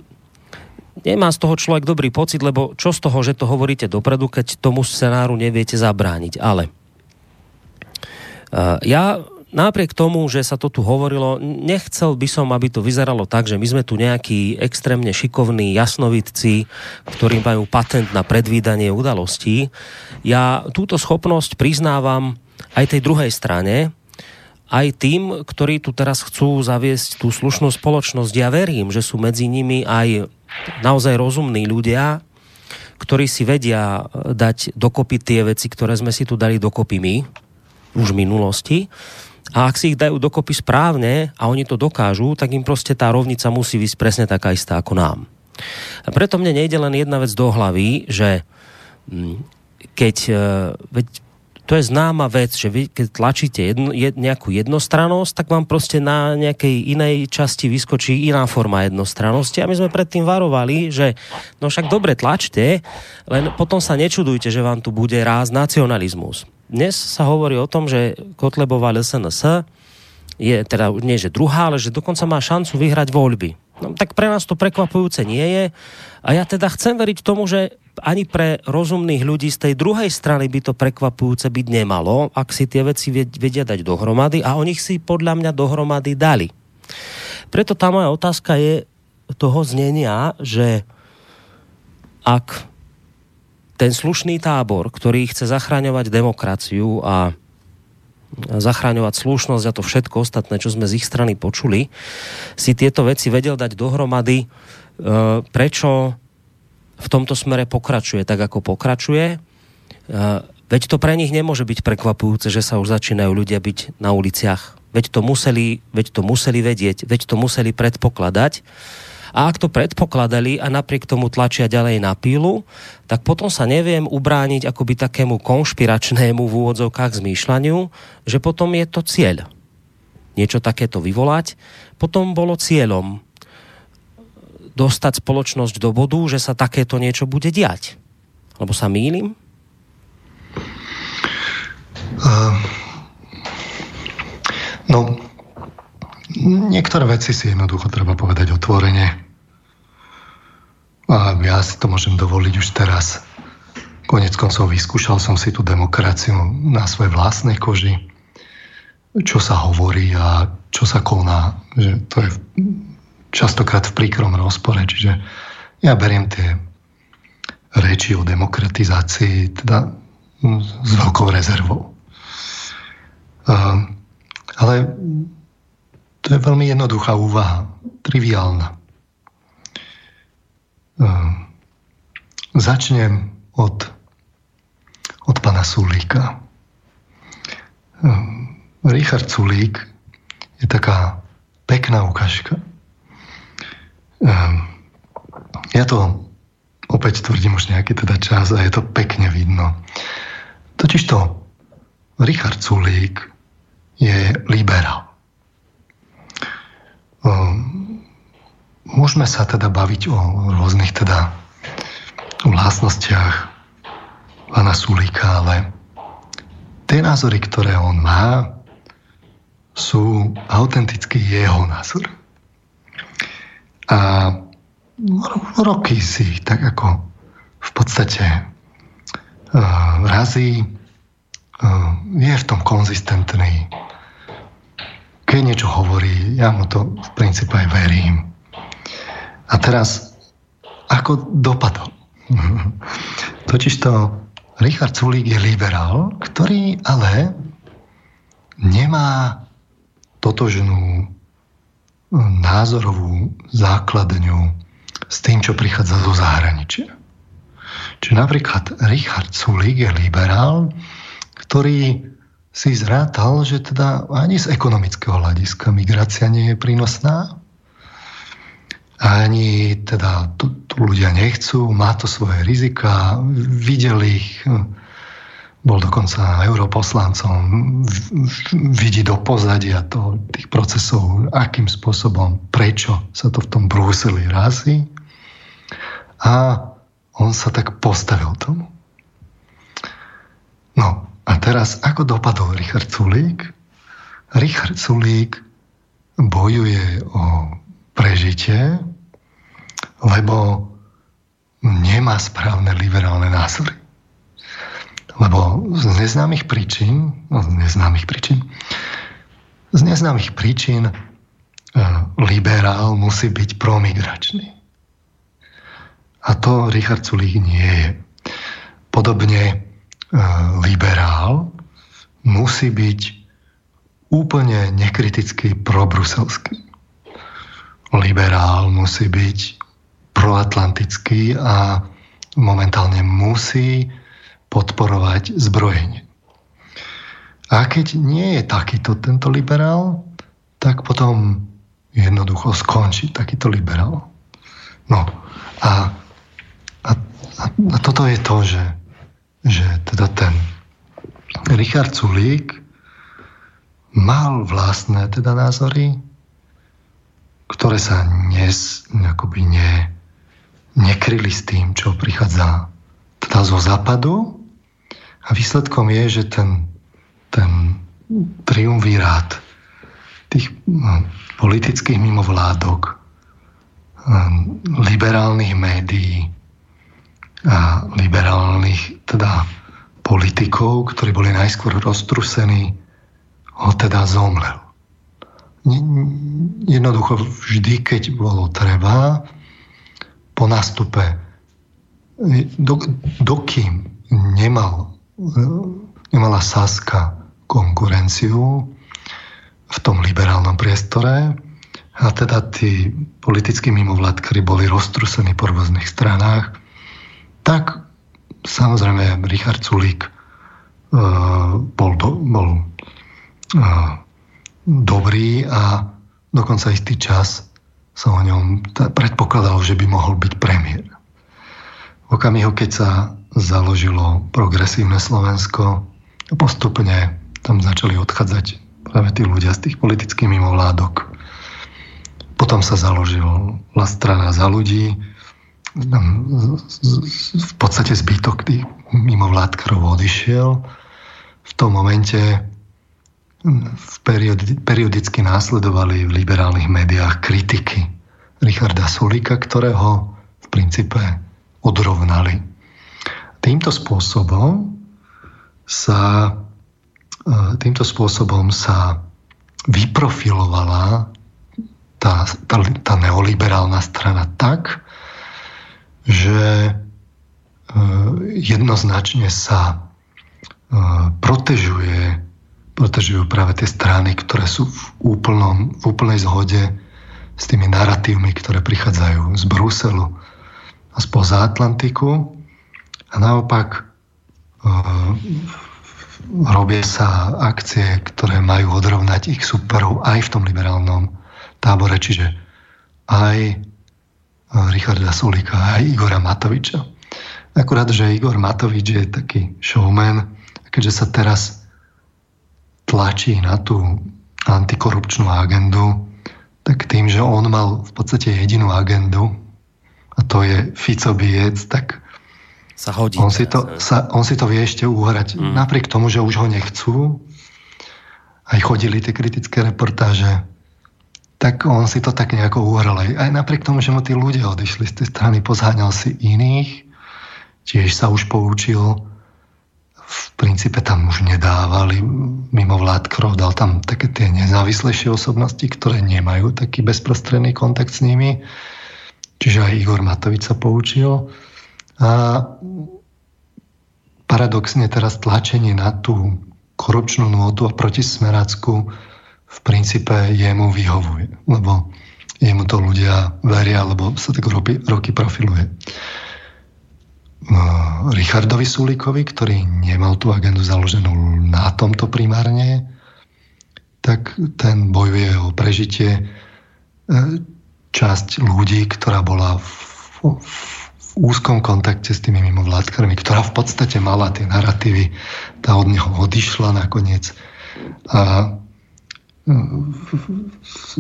nemá z toho človek dobrý pocit, lebo čo z toho, že to hovoríte dopredu, keď tomu scenáru neviete zabrániť. Ale Eh, ja napriek tomu, že sa to tu hovorilo, nechcel by som, aby to vyzeralo tak, že my sme tu nejakí extrémne šikovní jasnovidci, ktorí majú patent na predvídanie udalostí. Ja túto schopnosť priznávam aj tej druhej strane, aj tým, ktorí tu teraz chcú zaviesť tú slušnú spoločnosť. Ja verím, že sú medzi nimi aj naozaj rozumní ľudia, ktorí si vedia dať dokopy tie veci, ktoré sme si tu dali dokopy my, už v minulosti. A ak si ich dajú dokopy správne a oni to dokážu, tak im proste tá rovnica musí vysť presne taká istá ako nám. A preto mne nejde len jedna vec do hlavy, že mm, keď, e, veď to je známa vec, že vy keď tlačíte jedno, jed, nejakú jednostrannosť, tak vám proste na nejakej inej časti vyskočí iná forma jednostrannosti. A my sme predtým varovali, že no však dobre tlačte, len potom sa nečudujte, že vám tu bude ráz nacionalizmus. Dnes sa hovorí o tom, že Kotlebová LSNS je teda nie že druhá, ale že dokonca má šancu vyhrať voľby. No, tak pre nás to prekvapujúce nie je. A ja teda chcem veriť tomu, že ani pre rozumných ľudí z tej druhej strany by to prekvapujúce byť nemalo, ak si tie veci vedia dať dohromady a o nich si podľa mňa dohromady dali. Preto tá moja otázka je toho znenia, že ak ten slušný tábor, ktorý chce zachraňovať demokraciu a zachráňovať slušnosť a to všetko ostatné, čo sme z ich strany počuli, si tieto veci vedel dať dohromady, e, prečo v tomto smere pokračuje tak, ako pokračuje. E, veď to pre nich nemôže byť prekvapujúce, že sa už začínajú ľudia byť na uliciach. Veď to museli, veď to museli vedieť, veď to museli predpokladať a ak to predpokladali a napriek tomu tlačia ďalej na pílu, tak potom sa neviem ubrániť akoby takému konšpiračnému v úvodzovkách zmýšľaniu, že potom je to cieľ. Niečo takéto vyvolať. Potom bolo cieľom dostať spoločnosť do bodu, že sa takéto niečo bude diať. Lebo sa mýlim? Uh, no, niektoré veci si jednoducho treba povedať otvorene. A ja si to môžem dovoliť už teraz. Konec koncov vyskúšal som si tú demokraciu na svojej vlastnej koži. Čo sa hovorí a čo sa koná. Že to je častokrát v príkrom rozpore. Čiže ja beriem tie reči o demokratizácii teda s veľkou rezervou. Ale to je veľmi jednoduchá úvaha, triviálna. Ehm, začnem od, od pana Sulíka. Ehm, Richard Sulík je taká pekná ukážka. Ehm, ja to opäť tvrdím už nejaký teda čas a je to pekne vidno. Totižto Richard Sulík je liberál. Môžeme sa teda baviť o rôznych teda vlastnostiach pána Sulíka, ale tie názory, ktoré on má, sú autenticky jeho názor. A roky si tak ako v podstate uh, razí, uh, je v tom konzistentný, keď niečo hovorí, ja mu to v princípe aj verím. A teraz, ako dopadol? [LAUGHS] Totižto Richard Sulík je liberál, ktorý ale nemá totožnú názorovú základňu s tým, čo prichádza zo zahraničia. Čiže napríklad Richard Sulík je liberál, ktorý si zrátal, že teda ani z ekonomického hľadiska migrácia nie je prínosná, ani teda tu, ľudia nechcú, má to svoje rizika, videli ich, bol dokonca europoslancom, vidí do pozadia to, tých procesov, akým spôsobom, prečo sa to v tom Bruseli razí. A on sa tak postavil tomu. No, a teraz, ako dopadol Richard Sulík? Richard Sulík bojuje o prežitie, lebo nemá správne liberálne názory. Lebo z neznámych príčin, no z neznámych príčin, z neznámych príčin e, liberál musí byť promigračný. A to Richard Sulík nie je. Podobne Eh, liberál musí byť úplne nekriticky probruselský. Liberál musí byť proatlantický a momentálne musí podporovať zbrojenie. A keď nie je takýto tento liberál, tak potom jednoducho skončí takýto liberál. No a, a, a toto je to, že že teda ten Richard Sulík mal vlastné teda názory, ktoré sa nes, akoby ne, nekryli s tým, čo prichádza teda zo západu. A výsledkom je, že ten, ten triumvirát tých no, politických mimovládok, um, liberálnych médií a liberálnych teda politikov, ktorí boli najskôr roztrusení, ho teda zomrel. Jednoducho vždy, keď bolo treba, po nástupe, do, dokým nemal, nemala Saska konkurenciu v tom liberálnom priestore, a teda tí politickí mimovládkari boli roztrusení po rôznych stranách, tak samozrejme Richard Sulík uh, bol, do, bol uh, dobrý a dokonca istý čas sa o ňom predpokladalo, že by mohol byť premiér. V okamihu, keď sa založilo progresívne Slovensko, postupne tam začali odchádzať práve tí ľudia z tých politických mimovládok. Potom sa založil vlast strana za ľudí, v podstate zbytok tých mimovládkarov odišiel. V tom momente v periodi, periodicky následovali v liberálnych médiách kritiky Richarda Sulika, ktorého v princípe odrovnali. Týmto spôsobom sa, e, týmto spôsobom sa vyprofilovala tá, tá, tá neoliberálna strana tak, že e, jednoznačne sa e, protežuje, protežujú práve tie strany, ktoré sú v, úplnom, v úplnej zhode s tými narratívmi, ktoré prichádzajú z Bruselu a spoza Atlantiku. A naopak e, robia sa akcie, ktoré majú odrovnať ich superov aj v tom liberálnom tábore, čiže aj Richarda Sulika a Igora Matoviča. Akurát, že Igor Matovič je taký showman, keďže sa teraz tlačí na tú antikorupčnú agendu, tak tým, že on mal v podstate jedinú agendu, a to je Fico biec, tak sa hodí. On si, to, sa, on si to vie ešte uhrať. Mm. Napriek tomu, že už ho nechcú, aj chodili tie kritické reportáže, tak on si to tak nejako uhral. Aj, napriek tomu, že mu tí ľudia odišli z tej strany, pozháňal si iných, tiež sa už poučil, v princípe tam už nedávali mimo vládkrov, dal tam také tie nezávislejšie osobnosti, ktoré nemajú taký bezprostredný kontakt s nimi. Čiže aj Igor Matovič sa poučil. A paradoxne teraz tlačenie na tú korupčnú nôtu a protismerácku v princípe jemu vyhovuje, lebo jemu to ľudia veria, lebo sa tak roky, roky profiluje. No, Richardovi Sulíkovi, ktorý nemal tú agendu založenú na tomto primárne, tak ten bojuje o prežitie e, časť ľudí, ktorá bola v, v úzkom kontakte s tými mimovládkarmi, ktorá v podstate mala tie narratívy, tá od neho odišla nakoniec. A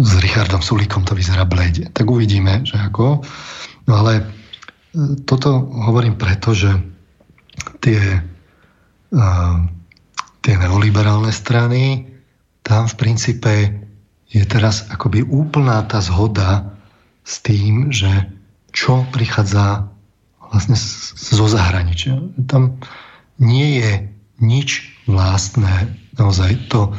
s Richardom Sulíkom to vyzerá blede. Tak uvidíme, že ako. No ale e, toto hovorím preto, že tie, uh, tie neoliberálne strany, tam v princípe je teraz akoby úplná tá zhoda s tým, že čo prichádza vlastne zo zahraničia. Tam nie je nič vlastné. Naozaj to,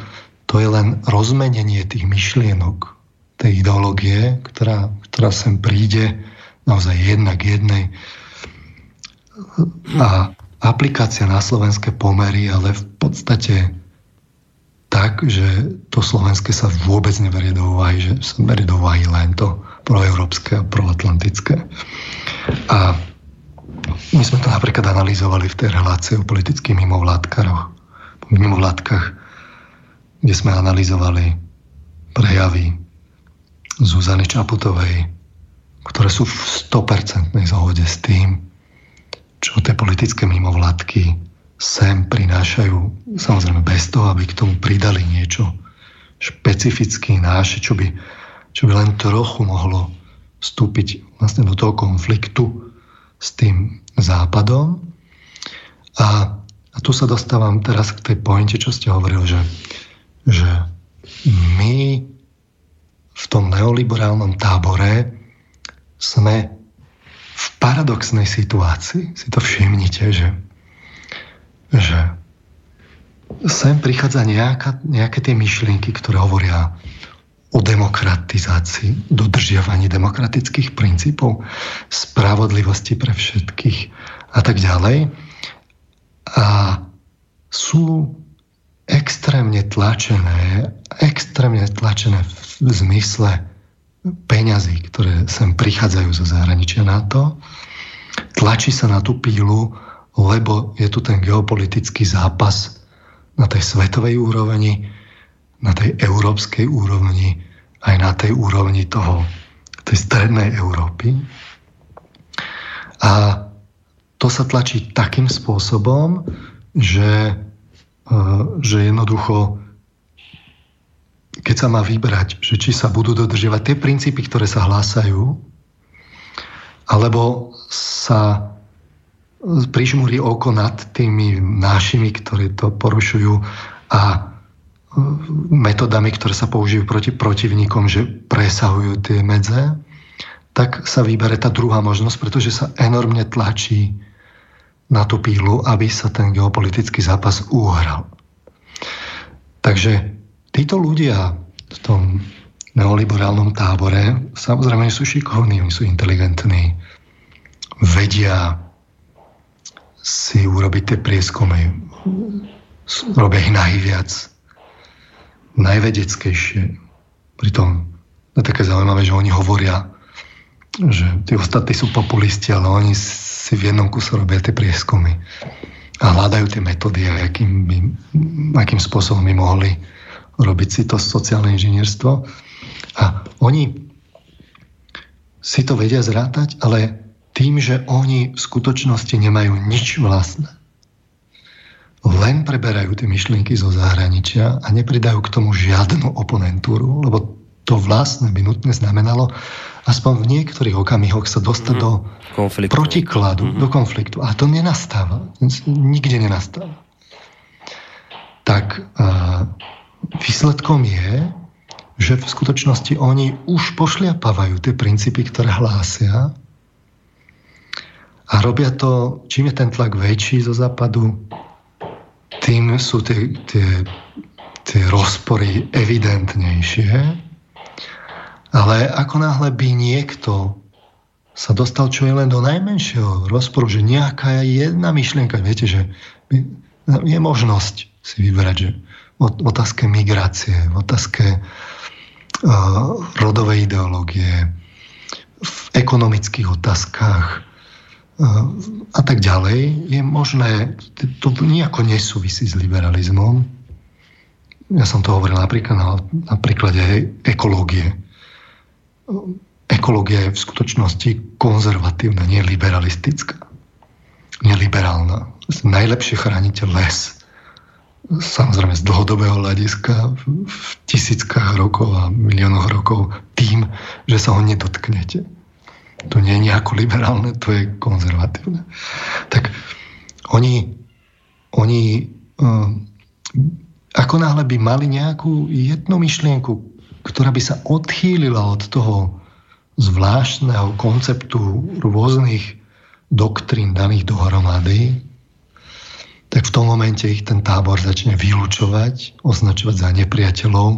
to je len rozmenenie tých myšlienok, tej ideológie, ktorá, ktorá sem príde naozaj jedna k jednej. A aplikácia na slovenské pomery, ale v podstate tak, že to slovenské sa vôbec neberie do úvahy, že sa berie do úvahy len to proeurópske a proatlantické. A my sme to napríklad analyzovali v tej relácii o politických mimovládkaroch, mimovládkach, kde sme analyzovali prejavy Zuzany Čaputovej, ktoré sú v 100% zhode s tým, čo tie politické mimovládky sem prinášajú, samozrejme bez toho, aby k tomu pridali niečo špecificky náše, čo by, čo by len trochu mohlo vstúpiť vlastne do toho konfliktu s tým západom. A, a tu sa dostávam teraz k tej pointe, čo ste hovorili, že že my v tom neoliberálnom tábore sme v paradoxnej situácii. Si to všimnite, že, že sem prichádza nejaká, nejaké tie myšlienky, ktoré hovoria o demokratizácii, dodržiavaní demokratických princípov, spravodlivosti pre všetkých a tak ďalej. A sú extrémne tlačené, extrémne tlačené v zmysle peňazí, ktoré sem prichádzajú zo zahraničia na to. Tlačí sa na tú pílu, lebo je tu ten geopolitický zápas na tej svetovej úrovni, na tej európskej úrovni, aj na tej úrovni toho, tej strednej Európy. A to sa tlačí takým spôsobom, že, e, že jednoducho, keď sa má vybrať, že či sa budú dodržiavať tie princípy, ktoré sa hlásajú, alebo sa prižmúri oko nad tými našimi, ktorí to porušujú a metodami, ktoré sa použijú proti protivníkom, že presahujú tie medze, tak sa vybere tá druhá možnosť, pretože sa enormne tlačí na tú pílu, aby sa ten geopolitický zápas uhral. Takže títo ľudia v tom neoliberálnom tábore samozrejme sú šikovní, oni sú inteligentní, vedia si urobiť tie prieskumy, robia ich najviac, najvedeckejšie. Pritom je také zaujímavé, že oni hovoria, že tí ostatní sú populisti, ale oni si v jednom kuse robia tie prieskumy a hľadajú tie metódy, akým, by, akým spôsobom by mohli robiť si to sociálne inžinierstvo. A oni si to vedia zrátať, ale tým, že oni v skutočnosti nemajú nič vlastné len preberajú tie myšlienky zo zahraničia a nepridajú k tomu žiadnu oponentúru, lebo to vlastne by nutne znamenalo aspoň v niektorých okamihoch sa dostať mm, do konfliktu. protikladu, mm. do konfliktu. A to nenastáva. Nikde nenastáva. Tak uh, výsledkom je, že v skutočnosti oni už pošliapávajú tie princípy, ktoré hlásia a robia to, čím je ten tlak väčší zo západu, tým sú tie, tie, tie rozpory evidentnejšie. Ale ako náhle by niekto sa dostal čo je len do najmenšieho rozporu, že nejaká jedna myšlienka, viete, že je možnosť si vybrať, že v otázke migrácie, v otázke uh, rodovej ideológie, v ekonomických otázkach, a tak ďalej, je možné, to nejako nesúvisí s liberalizmom. Ja som to hovoril napríklad na, na príklade ekológie. Ekológia je v skutočnosti konzervatívna, nie liberalistická. Neliberálna. Najlepšie chránite les. Samozrejme z dlhodobého hľadiska v tisíckach rokov a miliónoch rokov tým, že sa ho nedotknete to nie je nejako liberálne, to je konzervatívne. Tak oni, oni uh, ako náhle by mali nejakú jednu myšlienku, ktorá by sa odchýlila od toho zvláštneho konceptu rôznych doktrín daných dohromady, tak v tom momente ich ten tábor začne vylúčovať, označovať za nepriateľov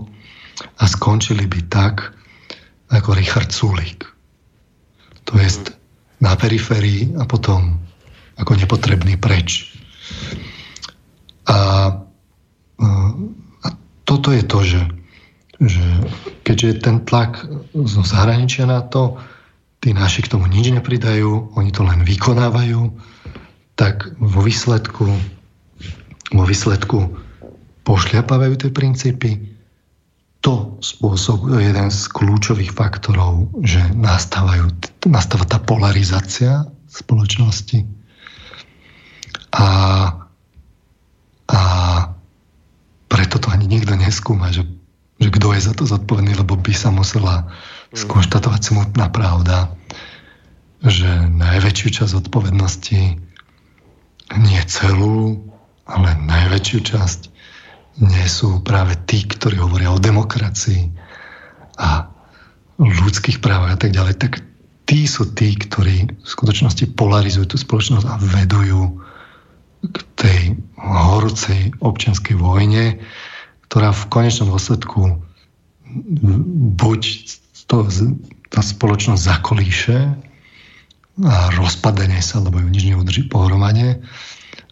a skončili by tak, ako Richard Sulik to je na periférii a potom ako nepotrebný preč. A, a toto je to, že, že keďže je ten tlak zo zahraničia na to, tí naši k tomu nič nepridajú, oni to len vykonávajú, tak vo výsledku, vo výsledku pošliapávajú tie princípy, to spôsobuje jeden z kľúčových faktorov, že nastávajú, nastáva tá polarizácia spoločnosti. A, a preto to ani nikto neskúma, že, že kto je za to zodpovedný, lebo by sa musela skonštatovať smutná pravda, že najväčšiu časť odpovednosti nie celú, ale najväčšiu časť nie sú práve tí, ktorí hovoria o demokracii a ľudských právach a tak ďalej, tak tí sú tí, ktorí v skutočnosti polarizujú tú spoločnosť a vedujú k tej horúcej občianskej vojne, ktorá v konečnom dôsledku buď to, tá spoločnosť zakolíše a rozpadenie sa, lebo ju nič neudrží pohromade,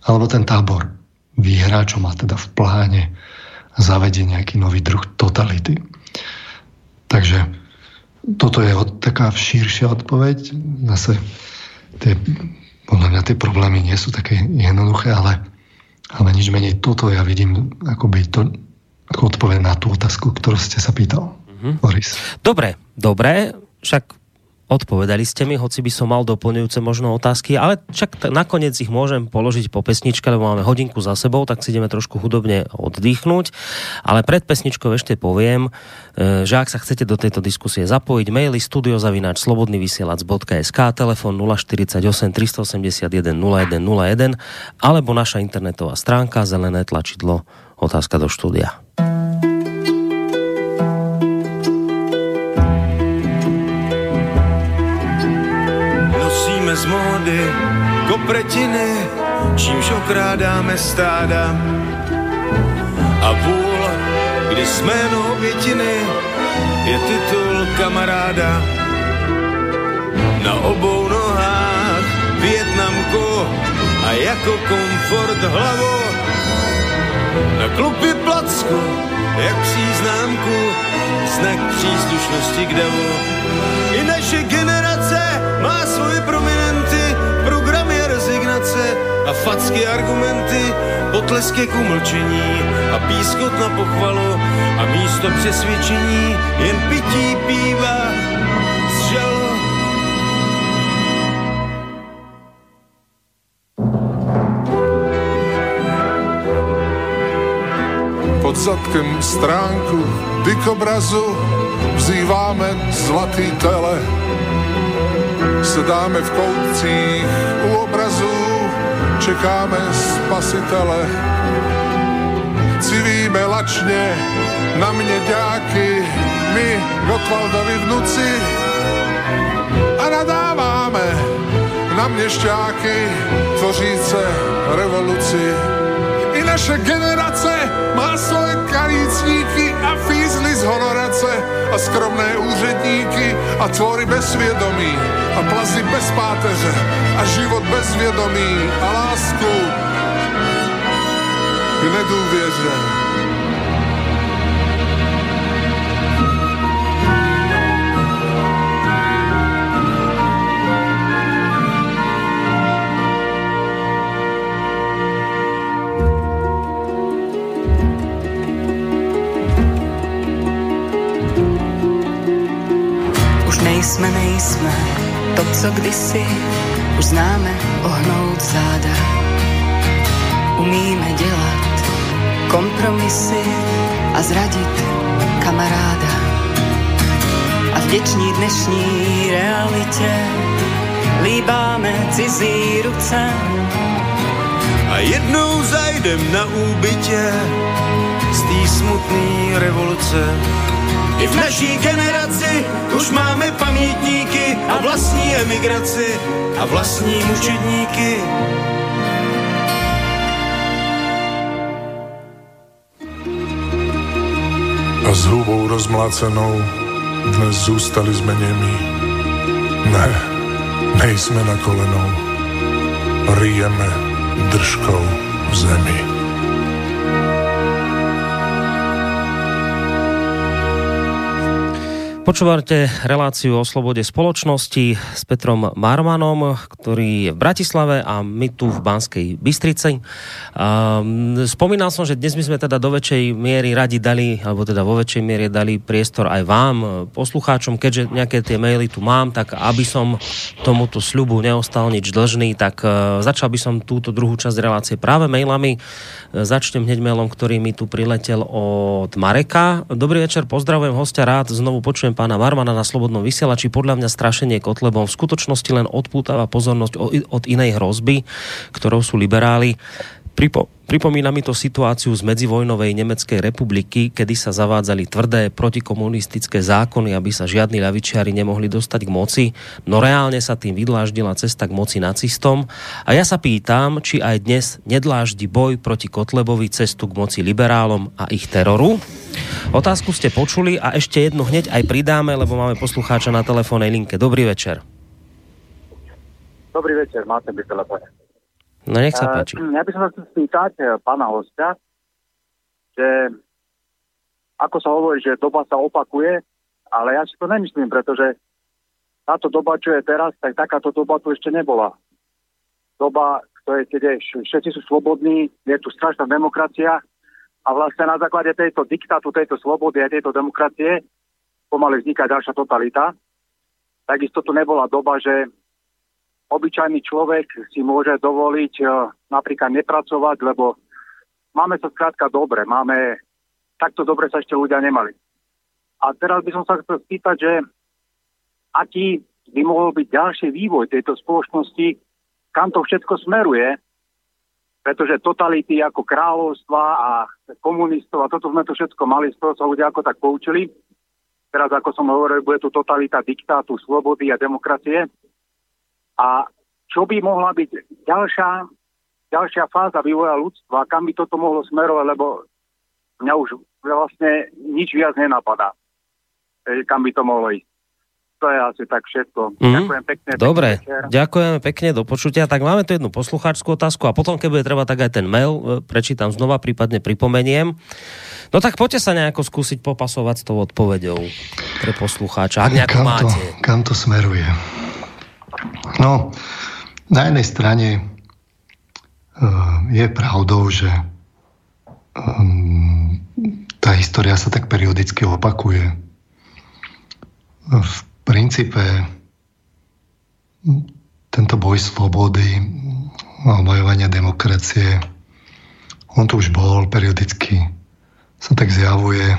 alebo ten tábor vyhrá, čo má teda v pláne zavedie nejaký nový druh totality. Takže toto je od, taká širšia odpoveď. Zase tie, podľa mňa tie problémy nie sú také jednoduché, ale, ale nič menej toto ja vidím akoby to, ako odpoveď na tú otázku, ktorú ste sa pýtal. Mm-hmm. Boris. Dobre, dobre, však Odpovedali ste mi, hoci by som mal doplňujúce možno otázky, ale však nakoniec ich môžem položiť po pesničke, lebo máme hodinku za sebou, tak si ideme trošku hudobne oddychnúť. Ale pred pesničkou ešte poviem, e, že ak sa chcete do tejto diskusie zapojiť, maily studiozavináč slobodnyvysielac.sk, telefon 048 381 0101 alebo naša internetová stránka zelené tlačidlo otázka do štúdia. Módy kopretiny, čímž okrádáme stáda. A půl, kdy jsme obětiny, je titul kamaráda. Na obou nohách Větnamku a jako komfort hlavu. Na klupy placku, jak příznámku, znak příslušnosti k davu. I naše generace má svoje rezignace a facky argumenty, potlesky k umlčení a pískot na pochvalu a místo přesvědčení jen pití z žalu. Pod zadkem stránku dykobrazu vzýváme zlatý tele Sedáme v koutcích u obrazů, čekáme spasitele. Civíme lačně na mě ďáky, my Gotwaldovi vnuci a nadáváme na měšťáky tvoříce revoluci. I naše generace má svoje karícníky a fízly z honorace a skromné úředníky a tvory bez svědomí a plazy bez páteře a život bez vědomí a lásku k nedůvěře. To, co kdysi už známe ohnout záda. Umíme dělat kompromisy a zradit kamaráda. A v vděční dnešní realitě líbáme cizí ruce. A jednou zajdem na úbytě z té smutné revoluce i v naší generaci už máme pamětníky a vlastní emigraci a vlastní mučedníky. A s hubou rozmlácenou dnes zůstali jsme němí. Ne, nejsme na kolenou, rijeme držkou v zemi. Počúvate reláciu o slobode spoločnosti s Petrom Marmanom, ktorý je v Bratislave a my tu v Banskej Bystrici. Spomínal som, že dnes by sme teda do väčšej miery radi dali, alebo teda vo väčšej miere dali priestor aj vám, poslucháčom, keďže nejaké tie maily tu mám, tak aby som tomuto sľubu neostal nič dlžný, tak e, začal by som túto druhú časť relácie práve mailami. E, začnem hneď mailom, ktorý mi tu priletel od Mareka. Dobrý večer, pozdravujem hostia, rád znovu počujem počujem pána Marmana na Slobodnom vysielači, podľa mňa strašenie Kotlebom v skutočnosti len odpútava pozornosť od inej hrozby, ktorou sú liberáli Pripo, pripomína mi to situáciu z medzivojnovej Nemeckej republiky, kedy sa zavádzali tvrdé protikomunistické zákony, aby sa žiadni ľavičiari nemohli dostať k moci, no reálne sa tým vydláždila cesta k moci nacistom. A ja sa pýtam, či aj dnes nedláždi boj proti Kotlebovi cestu k moci liberálom a ich teroru. Otázku ste počuli a ešte jednu hneď aj pridáme, lebo máme poslucháča na telefónnej linke. Dobrý večer. Dobrý večer, máte by telefóne. No nech sa páči. Uh, ja by som sa chcel spýtať uh, pána hostia, že ako sa hovorí, že doba sa opakuje, ale ja si to nemyslím, pretože táto doba, čo je teraz, tak takáto doba tu ešte nebola. Doba, ktoré keď všetci sú slobodní, je tu strašná demokracia a vlastne na základe tejto diktátu, tejto slobody a tejto demokracie pomaly vzniká ďalšia totalita. Takisto tu nebola doba, že obyčajný človek si môže dovoliť uh, napríklad nepracovať, lebo máme sa skrátka dobre, máme, takto dobre sa ešte ľudia nemali. A teraz by som sa chcel spýtať, že aký by mohol byť ďalší vývoj tejto spoločnosti, kam to všetko smeruje, pretože totality ako kráľovstva a komunistov a toto sme to všetko mali, z toho sa ľudia ako tak poučili. Teraz, ako som hovoril, bude tu totalita diktátu, slobody a demokracie. A čo by mohla byť ďalšia, ďalšia fáza vývoja ľudstva, kam by toto mohlo smerovať, lebo mňa už vlastne nič viac nenapadá, kam by to mohlo ísť. To je asi tak všetko. Mm. Ďakujem pekne. Dobre, ďakujeme pekne, do počutia. Tak máme tu jednu poslucháčskú otázku a potom, keď bude treba, tak aj ten mail e, prečítam znova, prípadne pripomeniem. No tak poďte sa nejako skúsiť popasovať s tou odpovedou pre poslucháča, ak kam máte. To, kam to smeruje? No, na jednej strane uh, je pravdou, že um, tá história sa tak periodicky opakuje. V princípe tento boj slobody a bojovania demokracie, on tu už bol, periodicky sa tak zjavuje.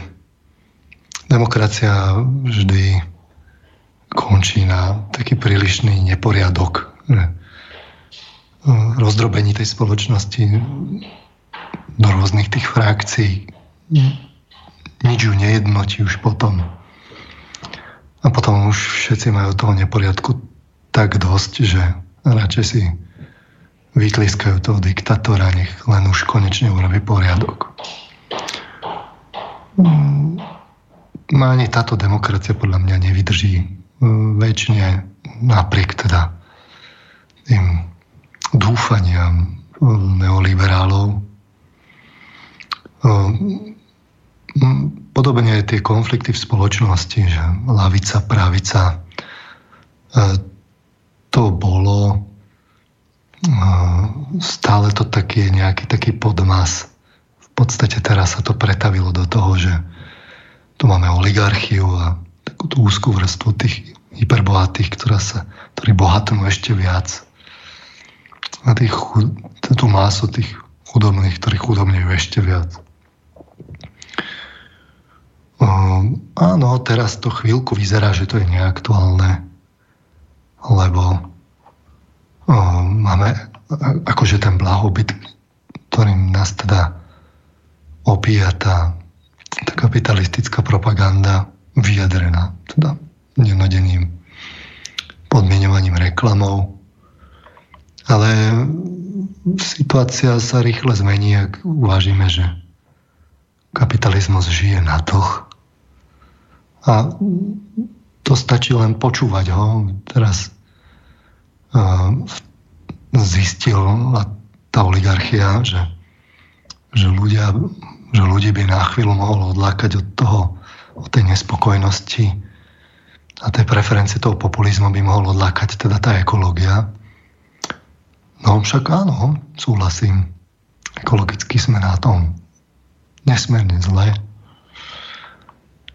Demokracia vždy končí na taký prílišný neporiadok, že e, rozdrobení tej spoločnosti do rôznych tých frakcií. Nič ju nejednotí už potom. A potom už všetci majú toho neporiadku tak dosť, že radšej si vytliskajú toho diktatóra, nech len už konečne urobí poriadok. Mm, no ani táto demokracia podľa mňa nevydrží väčšine napriek teda tým dúfaniam neoliberálov. Podobne aj tie konflikty v spoločnosti, že lavica, pravica, e, to bolo e, stále to taký nejaký taký podmas. V podstate teraz sa to pretavilo do toho, že tu máme oligarchiu a takú tú úzkú vrstvu tých hyperbohatých, ktorá sa, ktorí bohatnú ešte viac. A tých, tú másu tých chudobných, ktorí chudobnejú ešte viac. Um, áno, teraz to chvíľku vyzerá, že to je neaktuálne, lebo um, máme akože ten blahobyt, ktorým nás teda opíja tá, tá kapitalistická propaganda, vyjadrená teda denodenným podmienovaním reklamou. Ale situácia sa rýchle zmení, ak uvážime, že kapitalizmus žije na toch. A to stačí len počúvať ho. Teraz uh, zistil tá oligarchia, že, že, ľudia, že ľudí by na chvíľu mohlo odlákať od toho o tej nespokojnosti a tej preferencie toho populizmu by mohol odlákať teda tá ekológia. No však áno, súhlasím. Ekologicky sme na tom nesmierne zle.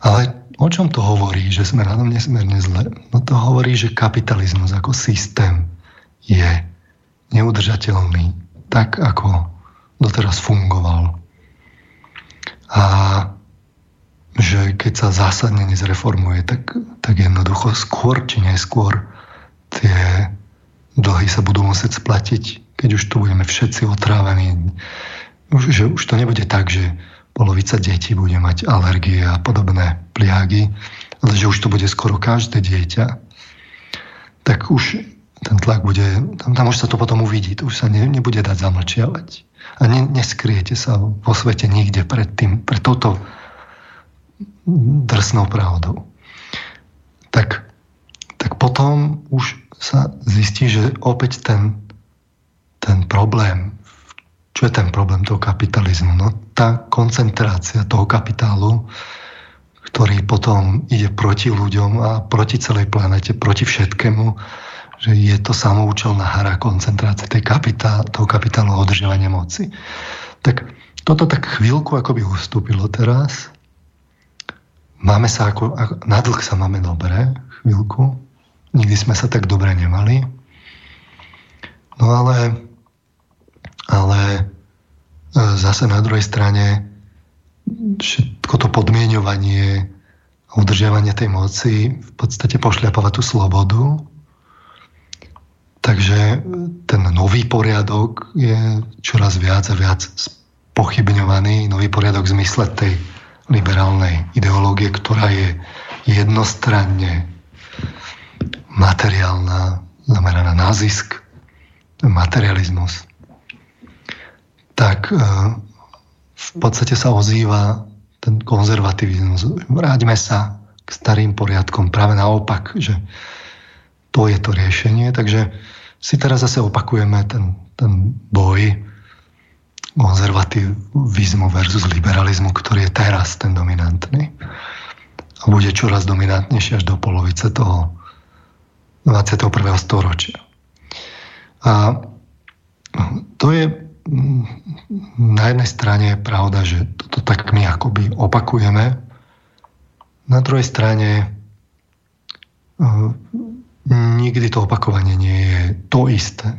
Ale o čom to hovorí, že sme na tom nesmierne zle? No to hovorí, že kapitalizmus ako systém je neudržateľný tak, ako doteraz fungoval. A že keď sa zásadne nezreformuje, tak, tak jednoducho skôr či neskôr tie dlhy sa budú musieť splatiť keď už tu budeme všetci otrávení, už, že už to nebude tak, že polovica detí bude mať alergie a podobné pliagy, ale že už to bude skoro každé dieťa, tak už ten tlak bude, tam, tam už sa to potom uvidí, to už sa ne, nebude dať zamlčiavať. A ne, neskriete sa vo svete nikde pred, tým, pred touto drsnou pravdou. Tak, tak potom už sa zistí, že opäť ten, ten problém, čo je ten problém toho kapitalizmu? No tá koncentrácia toho kapitálu, ktorý potom ide proti ľuďom a proti celej planete, proti všetkému, že je to samoučelná hra koncentrácie tej kapitál, toho kapitálu a održiavania moci. Tak toto tak chvíľku ako by ustúpilo teraz. Máme sa ako, na dlh sa máme dobre, chvíľku. Nikdy sme sa tak dobre nemali. No ale, ale e, zase na druhej strane všetko to podmienovanie a udržiavanie tej moci v podstate pošľapáva tú slobodu Takže ten nový poriadok je čoraz viac a viac pochybňovaný. Nový poriadok v zmysle tej liberálnej ideológie, ktorá je jednostranne materiálna, zameraná na zisk, materializmus. Tak e, v podstate sa ozýva ten konzervativizmus. Vráťme sa k starým poriadkom. Práve naopak, že to je to riešenie. Takže si teraz zase opakujeme ten, ten boj konzervativizmu versus liberalizmu, ktorý je teraz ten dominantný. A bude čoraz dominantnejší až do polovice toho 21. storočia. A to je na jednej strane pravda, že toto tak my akoby opakujeme. Na druhej strane nikdy to opakovanie nie je to isté.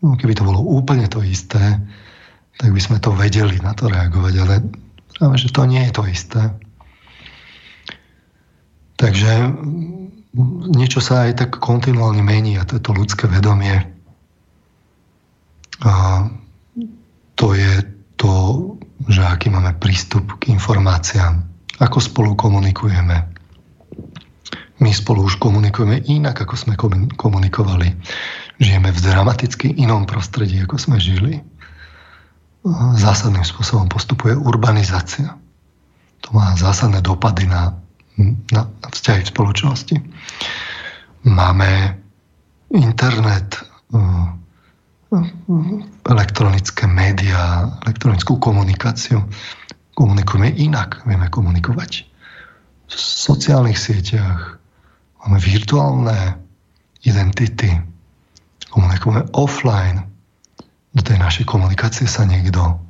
Keby to bolo úplne to isté, tak by sme to vedeli na to reagovať, ale práve, že to nie je to isté. Takže niečo sa aj tak kontinuálne mení a to je to ľudské vedomie. A to je to, že aký máme prístup k informáciám, ako spolu komunikujeme, my spolu už komunikujeme inak, ako sme komunikovali. Žijeme v dramaticky inom prostredí, ako sme žili. Zásadným spôsobom postupuje urbanizácia. To má zásadné dopady na, na, vzťahy v spoločnosti. Máme internet, eh, elektronické médiá, elektronickú komunikáciu. Komunikujeme inak, vieme komunikovať v sociálnych sieťach, Máme virtuálne identity. Komunikujeme offline. Do tej našej komunikácie sa niekto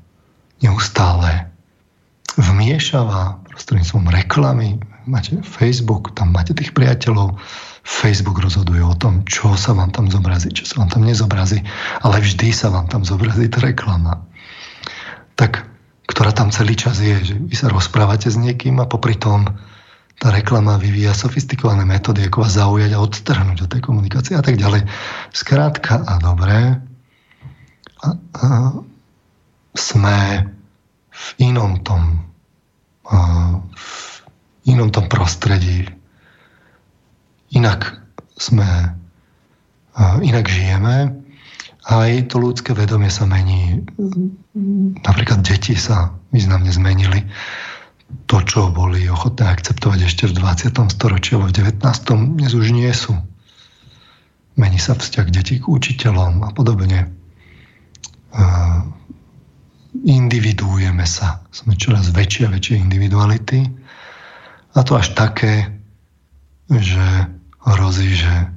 neustále vmiešava prostredníctvom reklamy. Máte Facebook, tam máte tých priateľov. Facebook rozhoduje o tom, čo sa vám tam zobrazí, čo sa vám tam nezobrazí, ale vždy sa vám tam zobrazí tá reklama. Tak, ktorá tam celý čas je, že vy sa rozprávate s niekým a popri tom tá reklama vyvíja sofistikované metódy, ako vás zaujať a odtrhnúť od tej komunikácie a tak ďalej. Skrátka a dobré, sme v inom tom, a, v inom tom prostredí. Inak sme, a, inak žijeme. Aj to ľudské vedomie sa mení. Napríklad deti sa významne zmenili to, čo boli ochotné akceptovať ešte v 20. storočí alebo v 19. dnes už nie sú. Mení sa vzťah detí k učiteľom a podobne. Individuujeme sa. Sme čoraz väčšie a väčšie individuality. A to až také, že hrozí, že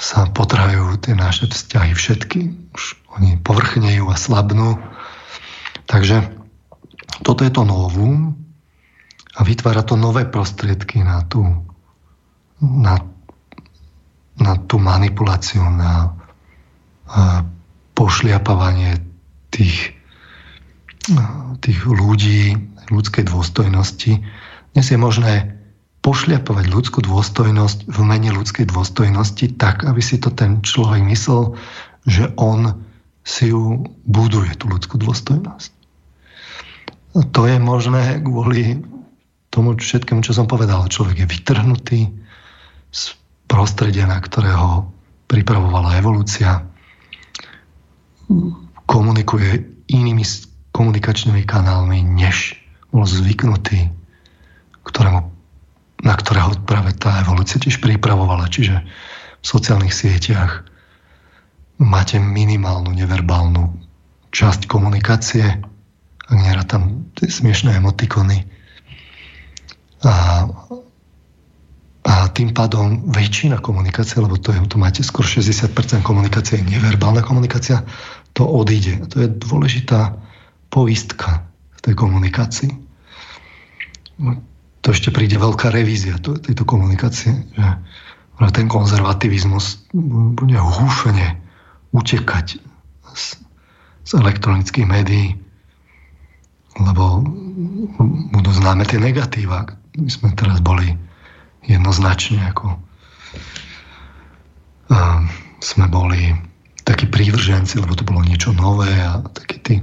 sa potrajú tie naše vzťahy všetky. Už oni povrchnejú a slabnú. Takže toto je to novum, a vytvára to nové prostriedky na tú, na, na tú manipuláciu, na a, pošliapávanie tých, tých ľudí, ľudskej dôstojnosti. Dnes je možné pošliapovať ľudskú dôstojnosť v mene ľudskej dôstojnosti tak, aby si to ten človek myslel, že on si ju buduje, tú ľudskú dôstojnosť. To je možné kvôli tomu všetkému, čo som povedal. Človek je vytrhnutý z prostredia, na ktorého pripravovala evolúcia, komunikuje inými komunikačnými kanálmi, než bol zvyknutý, ktorému, na ktorého práve tá evolúcia tiež pripravovala. Čiže v sociálnych sieťach máte minimálnu neverbálnu časť komunikácie, ak nerá tam tie smiešné emotikony. A, a tým pádom väčšina komunikácie, lebo to, je, to máte skôr 60% komunikácie, neverbálna komunikácia, to odíde. To je dôležitá poistka v tej komunikácii. To ešte príde veľká revízia tejto komunikácie, že ten konzervativizmus bude húfne utekať z, z elektronických médií, lebo budú známe tie negatíva. My sme teraz boli jednoznačne ako uh, sme boli takí prívrženci, lebo to bolo niečo nové a takí tí,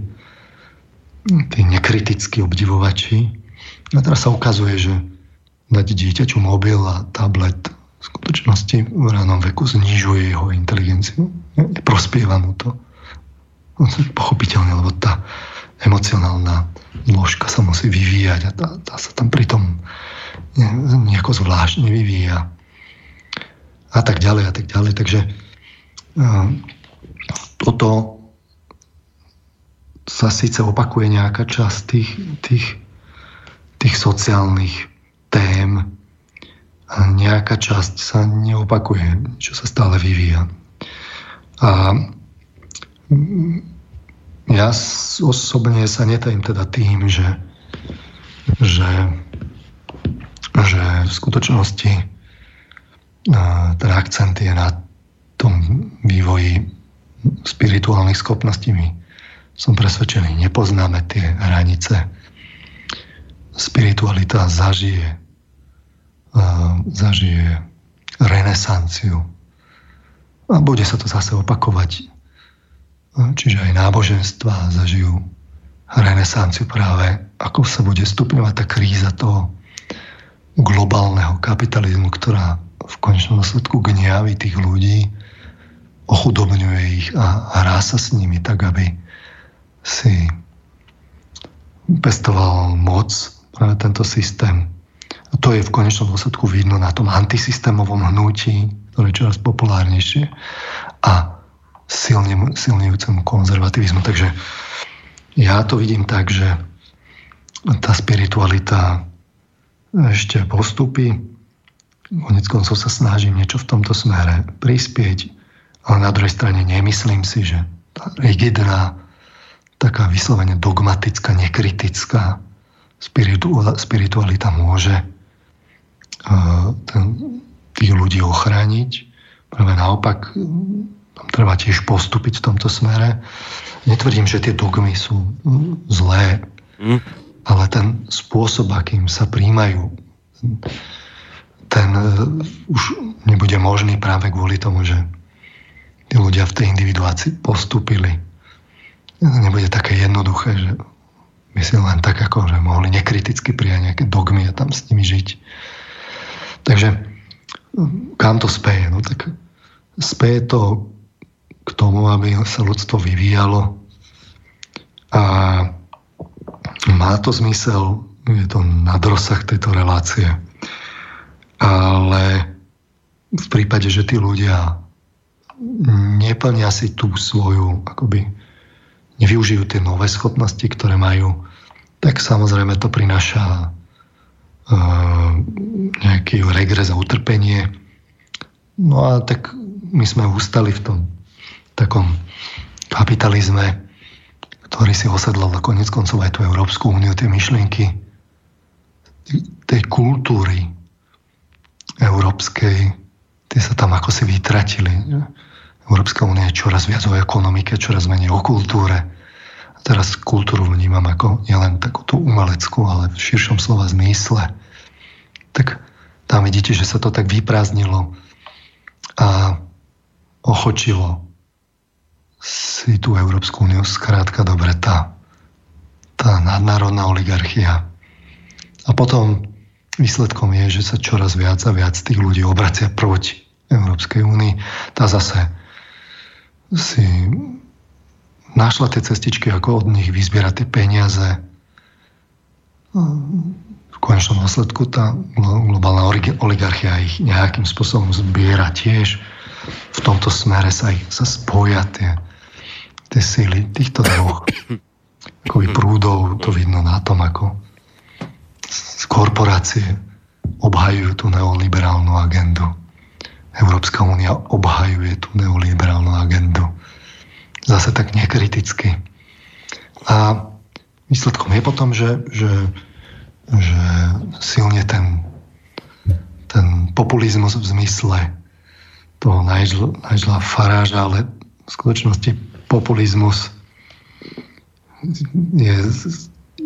tí nekritickí obdivovači. A teraz sa ukazuje, že dať dieťaťu mobil a tablet v skutočnosti v ránom veku znižuje jeho inteligenciu. Prospieva mu to. Pochopiteľne, lebo tá emocionálna zložka sa musí vyvíjať a tá, tá sa tam pritom nejako zvláštne vyvíja. A tak ďalej, a tak ďalej. Takže toto sa síce opakuje nejaká časť tých, tých, tých sociálnych tém, a nejaká časť sa neopakuje, čo sa stále vyvíja. A ja osobne sa netajím teda tým, že, že, že v skutočnosti ten akcent je na tom vývoji spirituálnych schopností. Som presvedčený, nepoznáme tie hranice. Spiritualita zažije zažije renesanciu. A bude sa to zase opakovať. Čiže aj náboženstva zažijú renesanciu práve, ako sa bude stupňovať tá kríza toho globálneho kapitalizmu, ktorá v konečnom dôsledku gniaví tých ľudí, ochudobňuje ich a hrá sa s nimi tak, aby si pestoval moc práve tento systém a to je v konečnom dôsledku vidno na tom antisystémovom hnutí, ktoré je čoraz populárnejšie a silne, silnejúcemu konzervativizmu. Takže ja to vidím tak, že tá spiritualita ešte postupí. Konec koncov sa snažím niečo v tomto smere prispieť, ale na druhej strane nemyslím si, že tá rigidná, taká vyslovene dogmatická, nekritická spiritualita môže ten, tých ľudí ochrániť. Práve naopak, tam treba tiež postúpiť v tomto smere. Netvrdím, že tie dogmy sú zlé, mm. ale ten spôsob, akým sa príjmajú, ten uh, už nebude možný práve kvôli tomu, že tí ľudia v tej individuácii postúpili. Nebude také jednoduché, že my si len tak ako, že mohli nekriticky prijať nejaké dogmy a tam s nimi žiť. Takže kam to speje? No tak speje to k tomu, aby sa ľudstvo vyvíjalo a má to zmysel, je to nad rozsah tejto relácie. Ale v prípade, že tí ľudia neplnia si tú svoju, akoby nevyužijú tie nové schopnosti, ktoré majú, tak samozrejme to prináša nejaký regres a utrpenie. No a tak my sme ustali v tom takom kapitalizme, ktorý si osedlal na konec koncov aj tú Európsku úniu, tie myšlienky tej kultúry európskej, tie sa tam ako si vytratili. Európska únia je čoraz viac o ekonomike, čoraz menej o kultúre teraz kultúru vnímam ako nielen takú tú umeleckú, ale v širšom slova zmysle. Tak tam vidíte, že sa to tak vyprázdnilo a ochočilo si tú Európsku úniu skrátka dobre tá, tá nadnárodná oligarchia. A potom výsledkom je, že sa čoraz viac a viac tých ľudí obracia proti Európskej únii. Tá zase si našla tie cestičky, ako od nich vyzbierať tie peniaze. V konečnom dôsledku tá globálna oligarchia ich nejakým spôsobom zbiera tiež. V tomto smere sa, ich, sa spoja tie, tie síly týchto dvoch [COUGHS] akoby prúdov. To vidno na tom, ako korporácie obhajujú tú neoliberálnu agendu. Európska únia obhajuje tú neoliberálnu agendu zase tak nekriticky. A výsledkom je potom, že, že, že silne ten, ten populizmus v zmysle toho Nigela Faráža, ale v skutočnosti populizmus je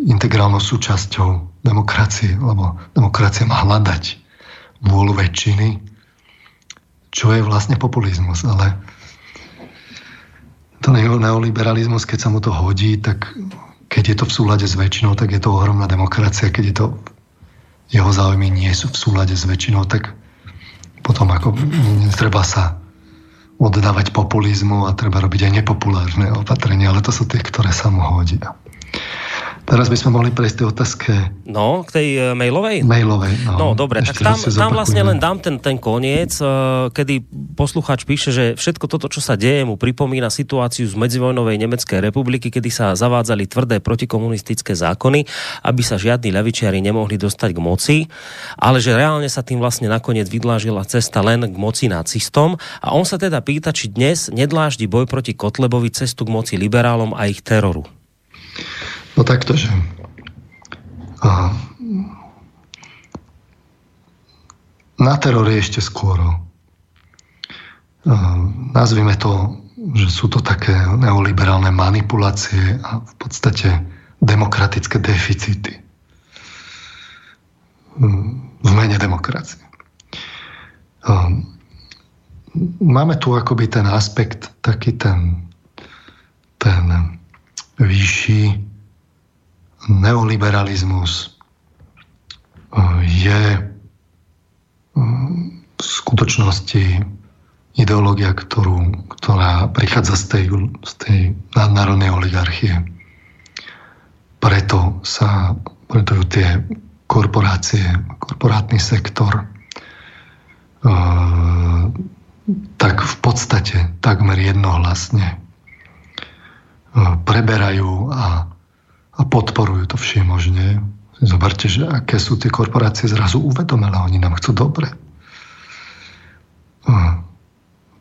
integrálnou súčasťou demokracie, lebo demokracia má hľadať vôľu väčšiny, čo je vlastne populizmus, ale to neoliberalizmus, keď sa mu to hodí, tak keď je to v súlade s väčšinou, tak je to ohromná demokracia. Keď je to jeho záujmy nie sú v súlade s väčšinou, tak potom ako treba sa oddávať populizmu a treba robiť aj nepopulárne opatrenia, ale to sú tie, ktoré sa mu hodia. Teraz by sme mohli prejsť tej otázke. No, k tej uh, mailovej? Mailovej, no. No, dobre, Ešte tak tam, tam vlastne len dám ten, ten koniec, uh, kedy posluchač píše, že všetko toto, čo sa deje, mu pripomína situáciu z medzivojnovej Nemeckej republiky, kedy sa zavádzali tvrdé protikomunistické zákony, aby sa žiadni levičiari nemohli dostať k moci, ale že reálne sa tým vlastne nakoniec vydlážila cesta len k moci nacistom a on sa teda pýta, či dnes nedláždi boj proti Kotlebovi cestu k moci liberálom a ich teroru. No takto, že a, na teror je ešte skôr. nazvime to, že sú to také neoliberálne manipulácie a v podstate demokratické deficity v mene demokracie. Máme tu akoby ten aspekt, taký ten, ten vyšší neoliberalizmus eh, je eh, v skutočnosti ideológia, ktorú, ktorá prichádza z tej, z tej nadnárodnej oligarchie. Preto sa preto ju tie korporácie, korporátny sektor e, tak v podstate takmer jednohlasne preberajú a a podporujú to všemožne. Zoberte, že aké sú tie korporácie zrazu uvedomelé, oni nám chcú dobre.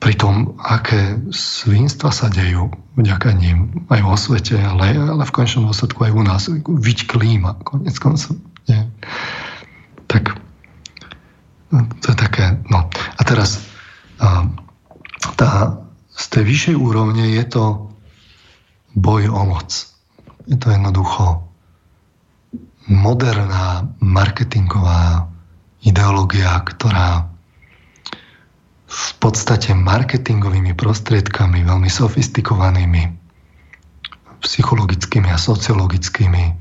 Pri tom, aké svinstva sa dejú vďaka ním aj vo svete, ale, ale v končnom dôsledku aj u nás. Viď klíma, konec koncov. Nie? Tak to je také, no. A teraz a, tá, z tej vyššej úrovne je to boj o moc. Je to jednoducho moderná marketingová ideológia, ktorá v podstate marketingovými prostriedkami, veľmi sofistikovanými, psychologickými a sociologickými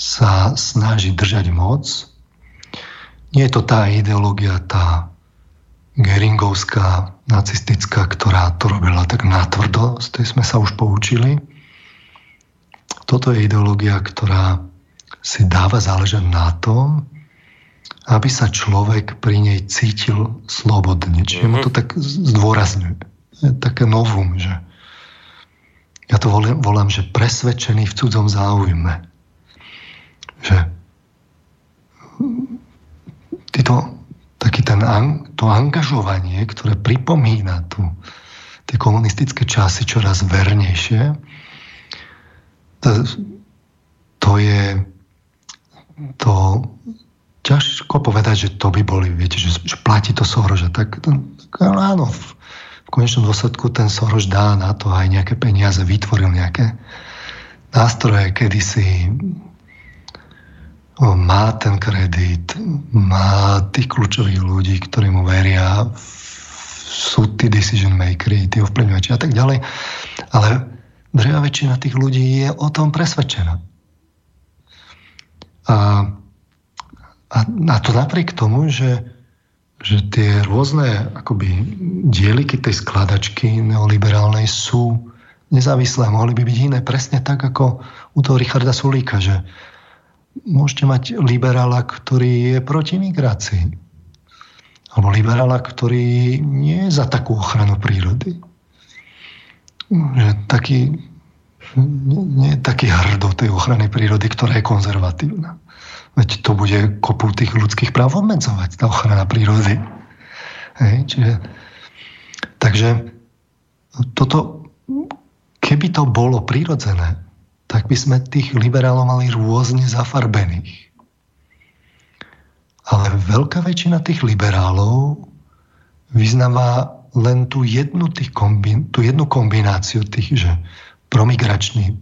sa snaží držať moc. Nie je to tá ideológia, tá geringovská, nacistická, ktorá to robila tak natvrdo, z tej sme sa už poučili toto je ideológia, ktorá si dáva záležať na tom, aby sa človek pri nej cítil slobodne. Čiže mm-hmm. mu to tak zdôrazňuje. Je také novum, že ja to volám, volám, že presvedčený v cudzom záujme. Že tyto, taký ten, to angažovanie, ktoré pripomína tu tie komunistické časy čoraz vernejšie, to, je to ťažko povedať, že to by boli, viete, že, že platí to Soroš. Tak, tak áno, v, v konečnom dôsledku ten Soroš dá na to aj nejaké peniaze, vytvoril nejaké nástroje, kedy si má ten kredit, má tých kľúčových ľudí, ktorí mu veria, sú tí decision makery, tí ovplyvňovači a tak ďalej. Ale drevá väčšina tých ľudí je o tom presvedčená. A, a, a to napriek tomu, že, že tie rôzne akoby dieliky tej skladačky neoliberálnej sú nezávislé. Mohli by byť iné presne tak, ako u toho Richarda Sulíka, že môžete mať liberála, ktorý je proti migrácii. Alebo liberála, ktorý nie je za takú ochranu prírody. Že taký, nie, je taký hrdo tej ochrany prírody, ktorá je konzervatívna. Veď to bude kopu tých ľudských práv obmedzovať, tá ochrana prírody. Hej, čiže, takže toto, keby to bolo prirodzené, tak by sme tých liberálov mali rôzne zafarbených. Ale veľká väčšina tých liberálov vyznáva len tú jednu, tých kombin, tú jednu kombináciu tých, že promigračný,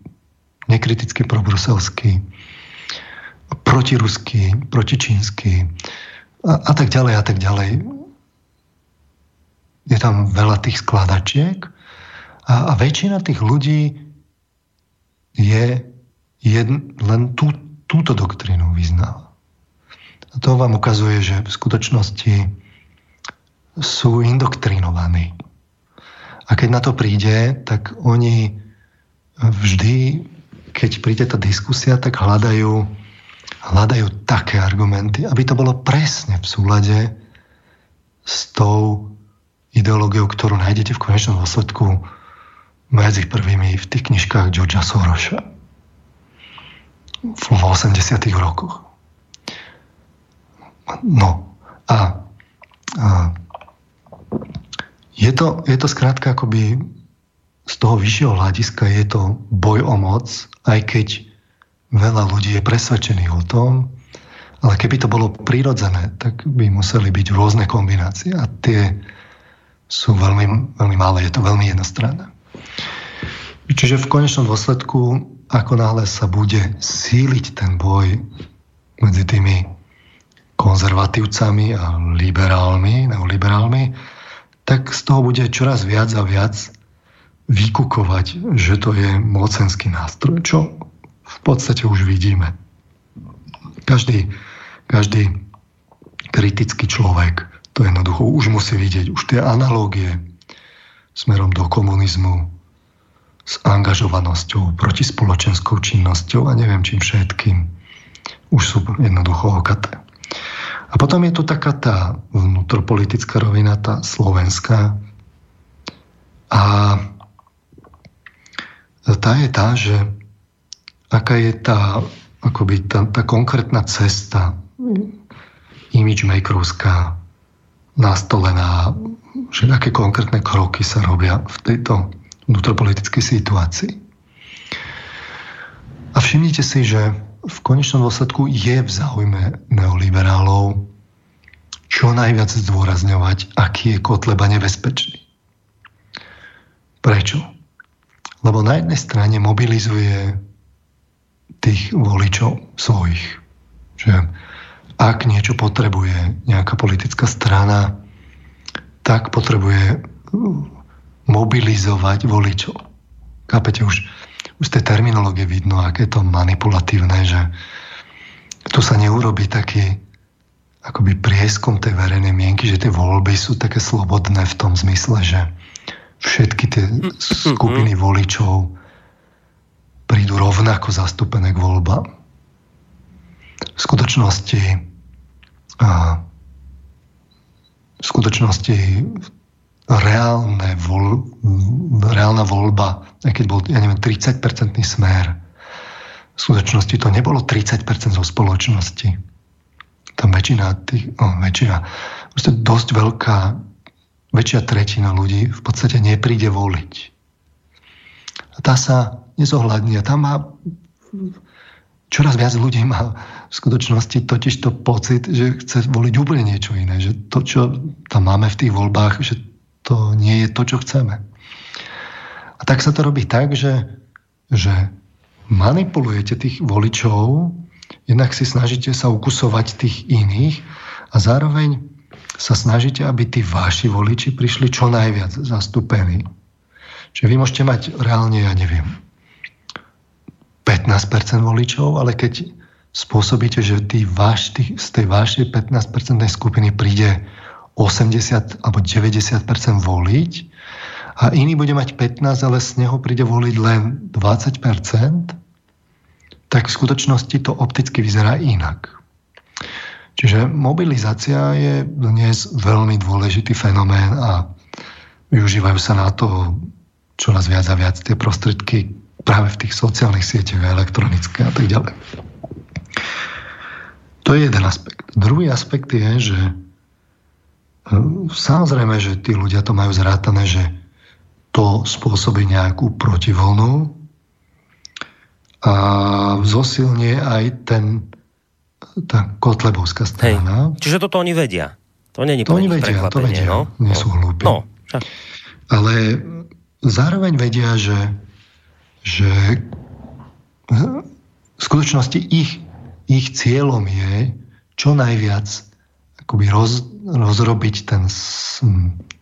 nekriticky probruselský, protiruský, protičínsky a, a tak ďalej a tak ďalej. Je tam veľa tých skladačiek a, a väčšina tých ľudí je jedn, len tú, túto doktrínu vyznáva. A to vám ukazuje, že v skutočnosti sú indoktrinovaní. A keď na to príde, tak oni vždy, keď príde tá diskusia, tak hľadajú, hľadajú také argumenty, aby to bolo presne v súlade s tou ideológiou, ktorú nájdete v konečnom dôsledku medzi prvými v tých knižkách Georgia Sorosa v 80. rokoch. No a, a je, to, je to skrátka akoby z toho vyššieho hľadiska je to boj o moc, aj keď veľa ľudí je presvedčených o tom, ale keby to bolo prirodzené, tak by museli byť rôzne kombinácie a tie sú veľmi, veľmi malé, je to veľmi jednostranné. Čiže v konečnom dôsledku, ako náhle sa bude síliť ten boj medzi tými konzervatívcami a liberálmi, neoliberálmi, tak z toho bude čoraz viac a viac vykukovať, že to je mocenský nástroj, čo v podstate už vidíme. Každý, každý kritický človek to jednoducho už musí vidieť. Už tie analógie smerom do komunizmu, s angažovanosťou, protispoločenskou činnosťou a neviem čím všetkým. Už sú jednoducho okaté. A potom je tu taká tá vnútropolitická rovina, tá slovenská. A tá je tá, že aká je tá, akoby tá, tá konkrétna cesta imagemakerovská nastolená, že aké konkrétne kroky sa robia v tejto vnútropolitickej situácii. A všimnite si, že v konečnom dôsledku je v záujme neoliberálov čo najviac zdôrazňovať, aký je Kotleba nebezpečný. Prečo? Lebo na jednej strane mobilizuje tých voličov svojich. Že ak niečo potrebuje nejaká politická strana, tak potrebuje mobilizovať voličov. Kápete, už, už z tej terminológie vidno, aké je to manipulatívne, že tu sa neurobi taký akoby prieskum tej verejnej mienky, že tie voľby sú také slobodné v tom zmysle, že všetky tie skupiny voličov prídu rovnako zastúpené k voľbám. V skutočnosti a, v skutočnosti reálne vol, reálna voľba, aj keď bol, ja neviem, 30-percentný smer, v skutočnosti to nebolo 30% zo spoločnosti. Tam väčšina tých, no, väčšina, dosť veľká, väčšia tretina ľudí v podstate nepríde voliť. A tá sa nezohľadní. A tam má čoraz viac ľudí má v skutočnosti totiž to pocit, že chce voliť úplne niečo iné. Že to, čo tam máme v tých voľbách, že to nie je to, čo chceme. A tak sa to robí tak, že, že manipulujete tých voličov, jednak si snažíte sa ukusovať tých iných a zároveň sa snažíte, aby tí vaši voliči prišli čo najviac zastúpení. Čiže vy môžete mať reálne, ja neviem, 15% voličov, ale keď spôsobíte, že tý váš, tý, z tej vašej 15% skupiny príde 80 alebo 90% voliť a iný bude mať 15, ale z neho príde voliť len 20%, tak v skutočnosti to opticky vyzerá inak. Čiže mobilizácia je dnes veľmi dôležitý fenomén a využívajú sa na to čoraz viac a viac tie prostriedky práve v tých sociálnych sieťach a elektronické a tak ďalej. To je jeden aspekt. Druhý aspekt je, že Samozrejme, že tí ľudia to majú zrátané, že to spôsobí nejakú protivlnu a zosilnie aj ten tá kotlebovská strana. Hej. Čiže toto oni vedia. To není to oni vedia, to vedia. No? Nie sú no. hlúpi. No, Ale zároveň vedia, že, že v skutočnosti ich, ich cieľom je čo najviac akoby roz, rozrobiť ten,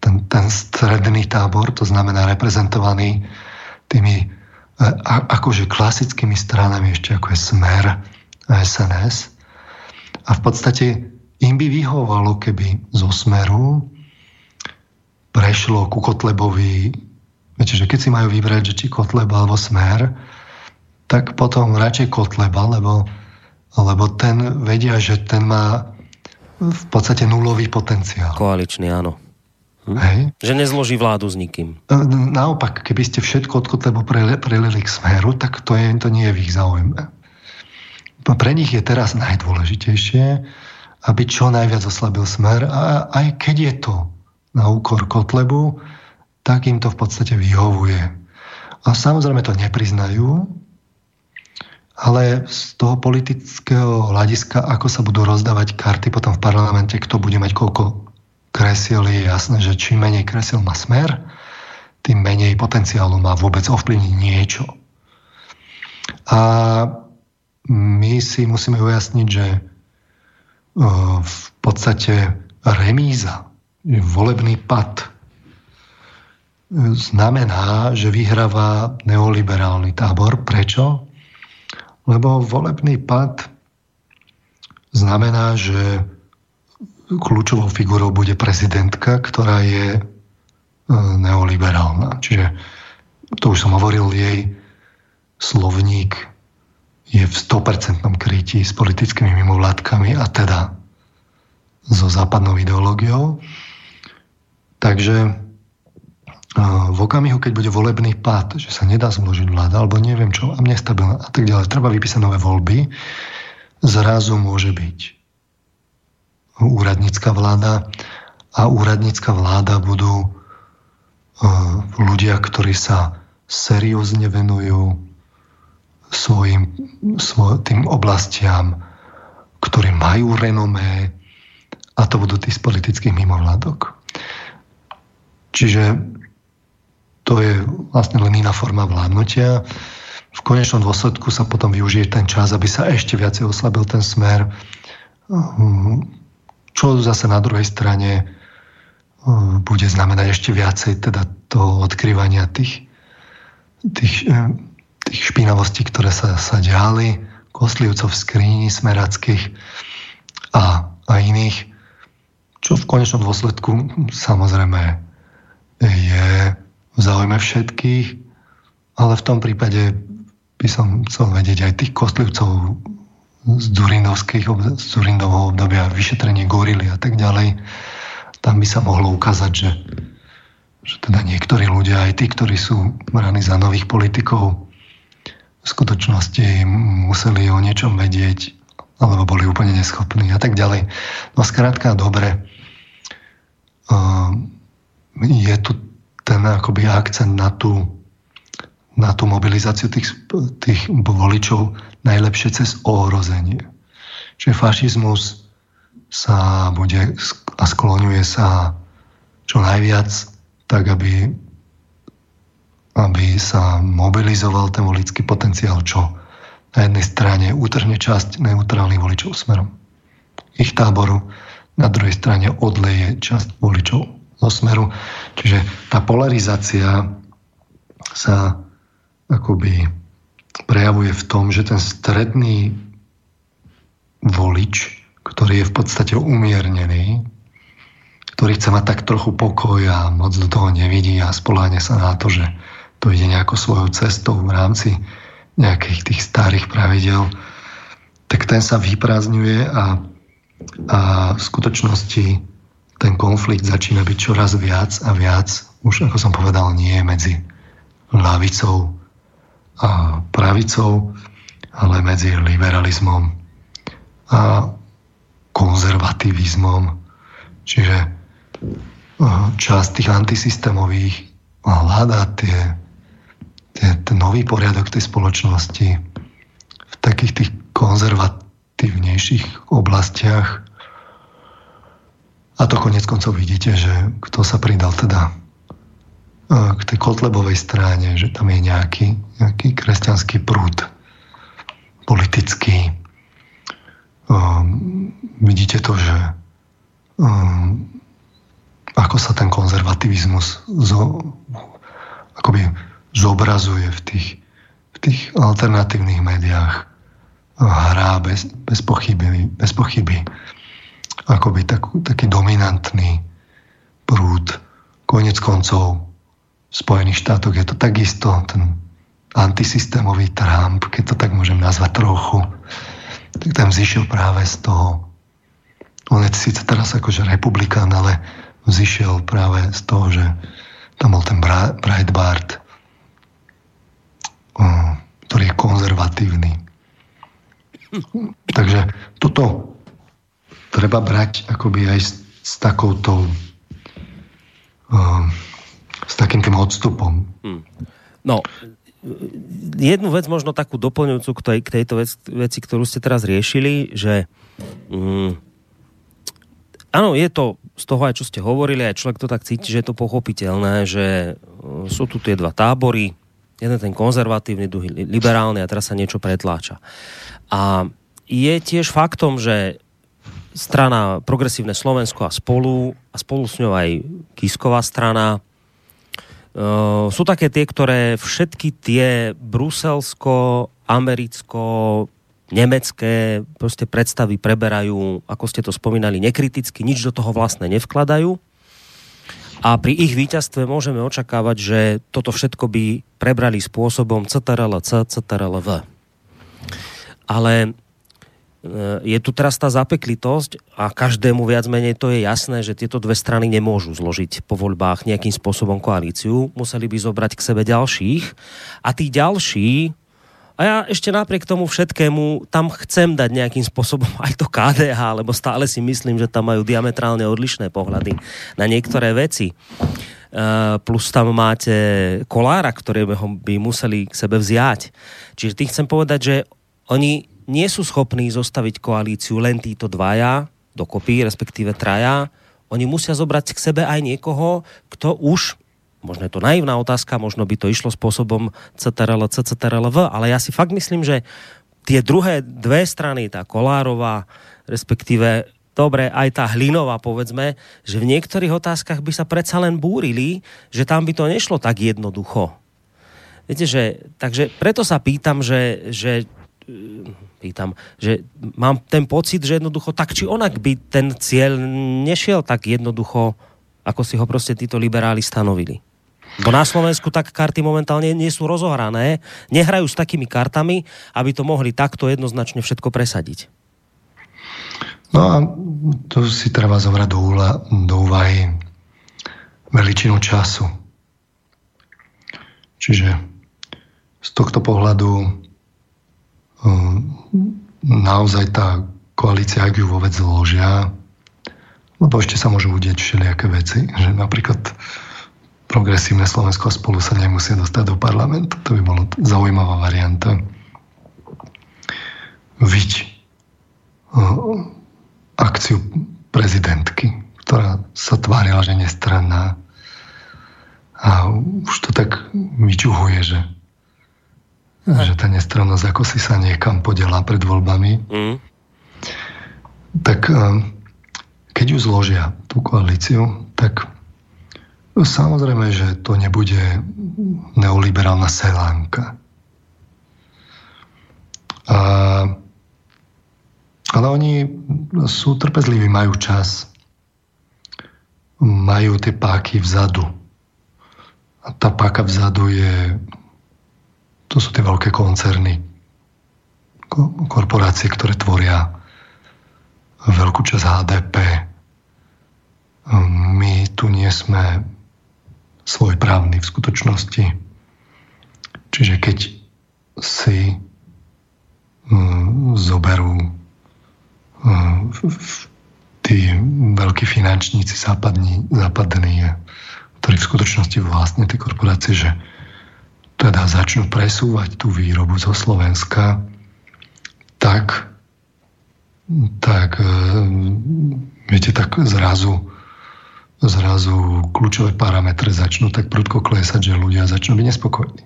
ten, ten stredný tábor, to znamená reprezentovaný tými e, akože klasickými stranami, ešte ako je Smer a SNS. A v podstate im by vyhovalo, keby zo Smeru prešlo ku Kotlebovi, viete, že keď si majú vybrať, že či Kotleb alebo Smer, tak potom radšej Kotleba, lebo, lebo ten vedia, že ten má v podstate nulový potenciál. Koaličný, áno. Hm? Hej. Že nezloží vládu s nikým. E, naopak, keby ste všetko od Kotlebu prelili k smeru, tak to, je, to nie je v ich záujme. Pre nich je teraz najdôležitejšie, aby čo najviac oslabil smer a aj keď je to na úkor Kotlebu, tak im to v podstate vyhovuje. A samozrejme to nepriznajú, ale z toho politického hľadiska, ako sa budú rozdávať karty potom v parlamente, kto bude mať koľko kresiel, je jasné, že čím menej kresiel má smer, tým menej potenciálu má vôbec ovplyvniť niečo. A my si musíme ujasniť, že v podstate remíza, volebný pad znamená, že vyhráva neoliberálny tábor. Prečo? Lebo volebný pad znamená, že kľúčovou figurou bude prezidentka, ktorá je e, neoliberálna. Čiže to už som hovoril, jej slovník je v 100% krytí s politickými mimovládkami a teda so západnou ideológiou. Takže v okamihu, keď bude volebný pád, že sa nedá zložiť vláda, alebo neviem čo, a nestabilná a tak ďalej, treba vypísať nové voľby, zrazu môže byť úradnícka vláda a úradnícka vláda budú uh, ľudia, ktorí sa seriózne venujú svojim, svoj, tým oblastiam, ktorí majú renomé a to budú tí z politických mimovládok. Čiže to je vlastne len iná forma vládnutia. V konečnom dôsledku sa potom využije ten čas, aby sa ešte viacej oslabil ten smer, čo zase na druhej strane bude znamenať ešte viacej teda toho odkrývania tých, tých, tých špinavostí, ktoré sa, sa diali, koslivcov v skríni smerackých a, a iných, čo v konečnom dôsledku samozrejme je v záujme všetkých, ale v tom prípade by som chcel vedieť aj tých kostlivcov z Durindovských, z Durindovho obdobia, vyšetrenie gorily a tak ďalej. Tam by sa mohlo ukázať, že, že teda niektorí ľudia, aj tí, ktorí sú braní za nových politikov, v skutočnosti museli o niečom vedieť, alebo boli úplne neschopní a tak ďalej. No skrátka, dobre, je tu ten akoby akcent na tú, na tú mobilizáciu tých, tých voličov najlepšie cez ohrozenie. Čiže fašizmus sa bude a skloňuje sa čo najviac tak, aby, aby sa mobilizoval ten volický potenciál, čo na jednej strane utrhne časť neutrálnych voličov smerom ich táboru, na druhej strane odleje časť voličov zo smeru. Čiže tá polarizácia sa akoby prejavuje v tom, že ten stredný volič, ktorý je v podstate umiernený, ktorý chce mať tak trochu pokoj a moc do toho nevidí a spoláhne sa na to, že to ide nejako svojou cestou v rámci nejakých tých starých pravidel, tak ten sa vyprázdňuje a, a v skutočnosti ten konflikt začína byť čoraz viac a viac, už ako som povedal, nie medzi ľavicou a pravicou, ale medzi liberalizmom a konzervativizmom. Čiže časť tých antisystémových hľadá tie, tie, ten nový poriadok tej spoločnosti v takých tých konzervatívnejších oblastiach. A to konec koncov vidíte, že kto sa pridal teda k tej Kotlebovej strane, že tam je nejaký, nejaký kresťanský prúd politický. Um, vidíte to, že um, ako sa ten konzervativizmus zo, akoby zobrazuje v tých, v tých alternatívnych médiách hrá bez, bez, pochyby, bez pochyby akoby tak, taký dominantný prúd. Konec koncov v Spojených štátoch je to takisto ten antisystémový Trump, keď to tak môžem nazvať trochu, tak tam zišiel práve z toho, on je síce teraz akože republikán, ale zišiel práve z toho, že tam bol ten Breitbart, ktorý je konzervatívny. [LAUGHS] Takže toto treba brať akoby aj s, s takouto s takým tým odstupom. Hmm. No, jednu vec možno takú doplňujúcu k, tej, k tejto vec, veci, ktorú ste teraz riešili, že mm, áno, je to z toho aj, čo ste hovorili, aj človek to tak cíti, že je to pochopiteľné, že sú tu tie dva tábory, jeden ten konzervatívny, druhý liberálny a teraz sa niečo pretláča. A je tiež faktom, že strana Progresívne Slovensko a spolu, a spolu s ňou aj Kisková strana, Uh, sú také tie, ktoré všetky tie bruselsko, americko, nemecké proste predstavy preberajú, ako ste to spomínali, nekriticky, nič do toho vlastne nevkladajú. A pri ich víťazstve môžeme očakávať, že toto všetko by prebrali spôsobom CTRL-C, CTRL-V. Ale je tu teraz tá zapeklitosť a každému viac menej to je jasné, že tieto dve strany nemôžu zložiť po voľbách nejakým spôsobom koalíciu. Museli by zobrať k sebe ďalších. A tí ďalší, a ja ešte napriek tomu všetkému tam chcem dať nejakým spôsobom [LAUGHS] aj to KDH, lebo stále si myslím, že tam majú diametrálne odlišné pohľady na niektoré veci. Uh, plus tam máte kolára, ktoré by museli k sebe vziať. Čiže tým chcem povedať, že oni nie sú schopní zostaviť koalíciu len títo dvaja, dokopy, respektíve traja. Oni musia zobrať k sebe aj niekoho, kto už, možno je to naivná otázka, možno by to išlo spôsobom CTRL, CTRL, V, ale ja si fakt myslím, že tie druhé dve strany, tá Kolárová, respektíve dobre, aj tá Hlinová, povedzme, že v niektorých otázkach by sa predsa len búrili, že tam by to nešlo tak jednoducho. Viete, že, takže preto sa pýtam, že, že pýtam, že mám ten pocit, že jednoducho tak či onak by ten cieľ nešiel tak jednoducho, ako si ho proste títo liberáli stanovili. Bo na Slovensku tak karty momentálne nie sú rozohrané, nehrajú s takými kartami, aby to mohli takto jednoznačne všetko presadiť. No a tu si treba zobrať do, úla, do úvahy veličinu času. Čiže z tohto pohľadu naozaj tá koalícia, ak ju vôbec zložia, lebo ešte sa môžu udieť všelijaké veci, že napríklad progresívne Slovensko spolu sa nemusia dostať do parlamentu. To by bola zaujímavá varianta. Viď ehm, akciu prezidentky, ktorá sa tvárila, že nestranná. A už to tak vyčuhuje, že že tá nestrannosť ako si sa niekam podelá pred voľbami, mm. tak eh, keď ju zložia, tú koalíciu, tak Samozrejme, že to nebude neoliberálna selánka. A, ale oni sú trpezliví, majú čas. Majú tie páky vzadu. A tá páka vzadu je... To sú tie veľké koncerny. Korporácie, ktoré tvoria veľkú časť HDP. My tu nie sme svojprávny v skutočnosti. Čiže keď si mm, zoberú mm, tí veľkí finančníci západní, západní, ktorí v skutočnosti vlastne tie korporácie, že teda začnú presúvať tú výrobu zo Slovenska, tak, tak e, viete, tak zrazu zrazu kľúčové parametre začnú tak prudko klesať, že ľudia začnú byť nespokojní.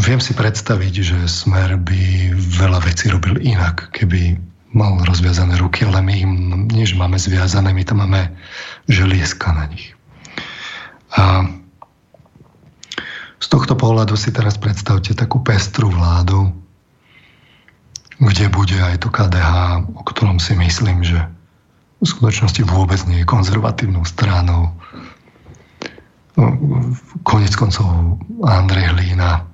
Viem si predstaviť, že Smer by veľa vecí robil inak, keby mal rozviazané ruky, ale my im nie, že máme zviazané, my tam máme želieska na nich. A z tohto pohľadu si teraz predstavte takú pestru vládu, kde bude aj to KDH, o ktorom si myslím, že v skutočnosti vôbec nie je konzervatívnou stranou. No, konec koncov Andrej Hlína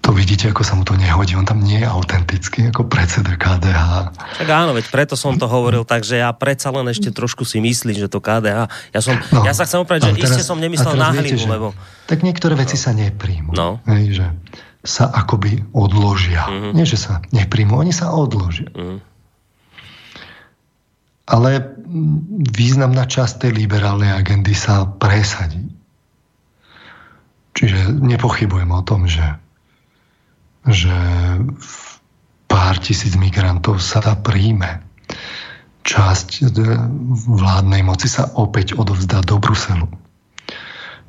to vidíte, ako sa mu to nehodí. On tam nie je autentický ako predseda KDH. Tak áno, veď preto som to hovoril, takže ja predsa len ešte trošku si myslím, že to KDH... Ja, som, no, ja sa chcem opraviť, že teraz, iste som nemyslel na hlinu, lebo... Tak niektoré veci sa nepríjmu. No. Hej, že sa akoby odložia. Mm-hmm. Nie, že sa nepríjmu, oni sa odložia. Mm-hmm. Ale významná časť tej liberálnej agendy sa presadí. Čiže nepochybujem o tom, že, že pár tisíc migrantov sa príjme. Časť vládnej moci sa opäť odovzdá do Bruselu.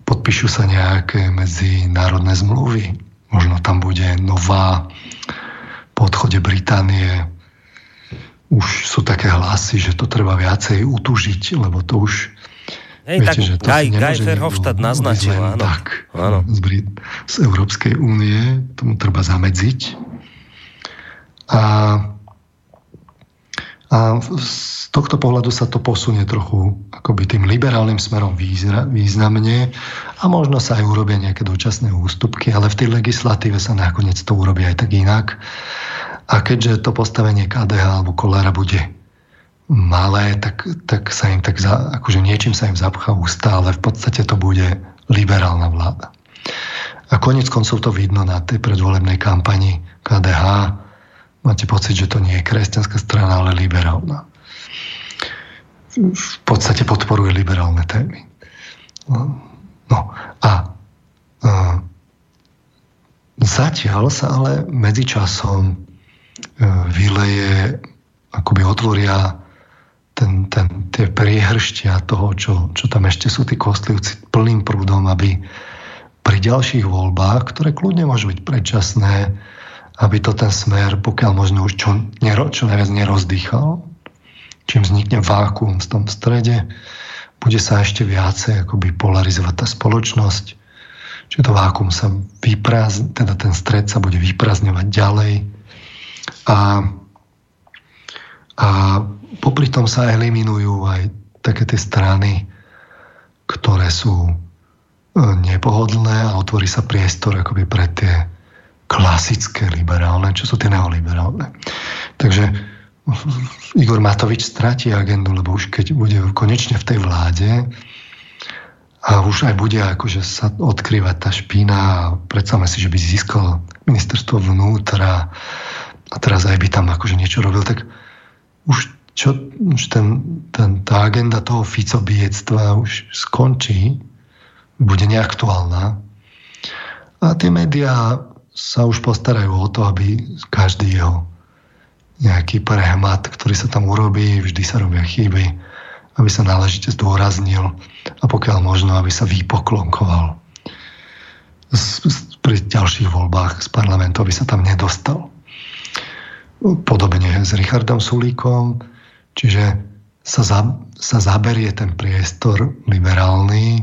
Podpíšu sa nejaké medzinárodné zmluvy Možno tam bude nová po odchode Británie. Už sú také hlasy, že to treba viacej utužiť, lebo to už Hej, Viete, tak že to Guy, Guy Verhofstadt naznačil, áno. Tak, áno. Z, Brit- z Európskej únie tomu treba zamedziť. A a z tohto pohľadu sa to posunie trochu akoby tým liberálnym smerom významne a možno sa aj urobia nejaké dočasné ústupky, ale v tej legislatíve sa nakoniec to urobí aj tak inak. A keďže to postavenie KDH alebo Kolára bude malé, tak, tak sa im tak za, akože niečím sa im zapchá ústa, ale v podstate to bude liberálna vláda. A konec koncov to vidno na tej predvolebnej kampani KDH, Máte pocit, že to nie je kresťanská strana, ale liberálna. V podstate podporuje liberálne témy. No a uh, zatiaľ sa ale medzičasom uh, vyleje, akoby otvoria ten, ten, tie priehrštia toho, čo, čo tam ešte sú tí kostlivci plným prúdom, aby pri ďalších voľbách, ktoré kľudne môžu byť predčasné, aby to ten smer, pokiaľ možno už čo, nero, čo najviac nerozdýchal, čím vznikne vákuum v tom strede, bude sa ešte viacej akoby polarizovať tá spoločnosť, čiže to vákuum sa vyprázdne, teda ten stred sa bude vyprázdňovať ďalej. A, a popri tom sa eliminujú aj také tie strany, ktoré sú e, nepohodlné a otvorí sa priestor akoby pre tie klasické liberálne, čo sú tie neoliberálne. Takže Igor Matovič stratí agendu, lebo už keď bude konečne v tej vláde a už aj bude akože sa odkrývať tá špína a predstavme si, že by získal ministerstvo vnútra a teraz aj by tam akože niečo robil, tak už, čo, už ten, ten, tá agenda toho Ficobiectva už skončí, bude neaktuálna. A tie médiá sa už postarajú o to, aby každý jeho nejaký prehmat, ktorý sa tam urobí, vždy sa robia chyby, aby sa náležite zdôraznil a pokiaľ možno, aby sa vypoklonkoval pri ďalších voľbách z parlamentu, aby sa tam nedostal. Podobne s Richardom Sulíkom, čiže sa, za, sa zaberie ten priestor liberálny,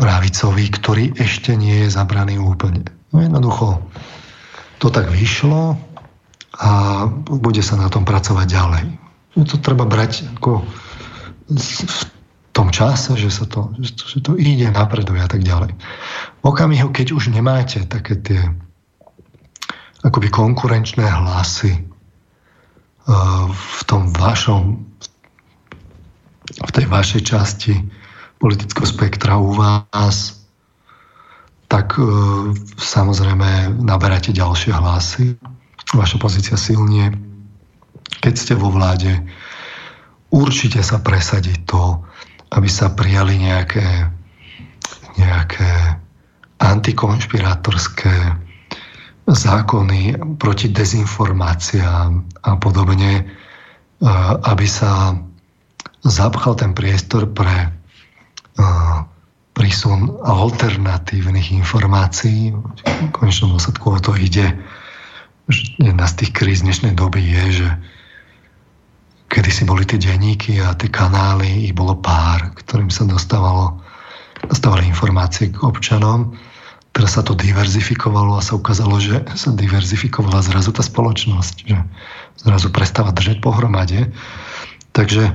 pravicový, ktorý ešte nie je zabraný úplne. No jednoducho, to tak vyšlo a bude sa na tom pracovať ďalej. To treba brať ako v tom čase, že, sa to, že, to, ide, napreduje a tak ďalej. V okamihu, keď už nemáte také tie akoby konkurenčné hlasy v tom vašom v tej vašej časti politického spektra u vás, tak uh, samozrejme naberáte ďalšie hlasy. Vaša pozícia silnie. Keď ste vo vláde, určite sa presadí to, aby sa prijali nejaké, nejaké antikonšpirátorské zákony proti dezinformáciám a podobne, aby sa zapchal ten priestor pre prísun alternatívnych informácií. V konečnom dôsledku o to ide. Jedna z tých kríz dnešnej doby je, že kedy si boli tie denníky a tie kanály, ich bolo pár, ktorým sa dostávalo, dostávali informácie k občanom. Teraz sa to diverzifikovalo a sa ukázalo, že sa diverzifikovala zrazu tá spoločnosť, že zrazu prestáva držať pohromade. Takže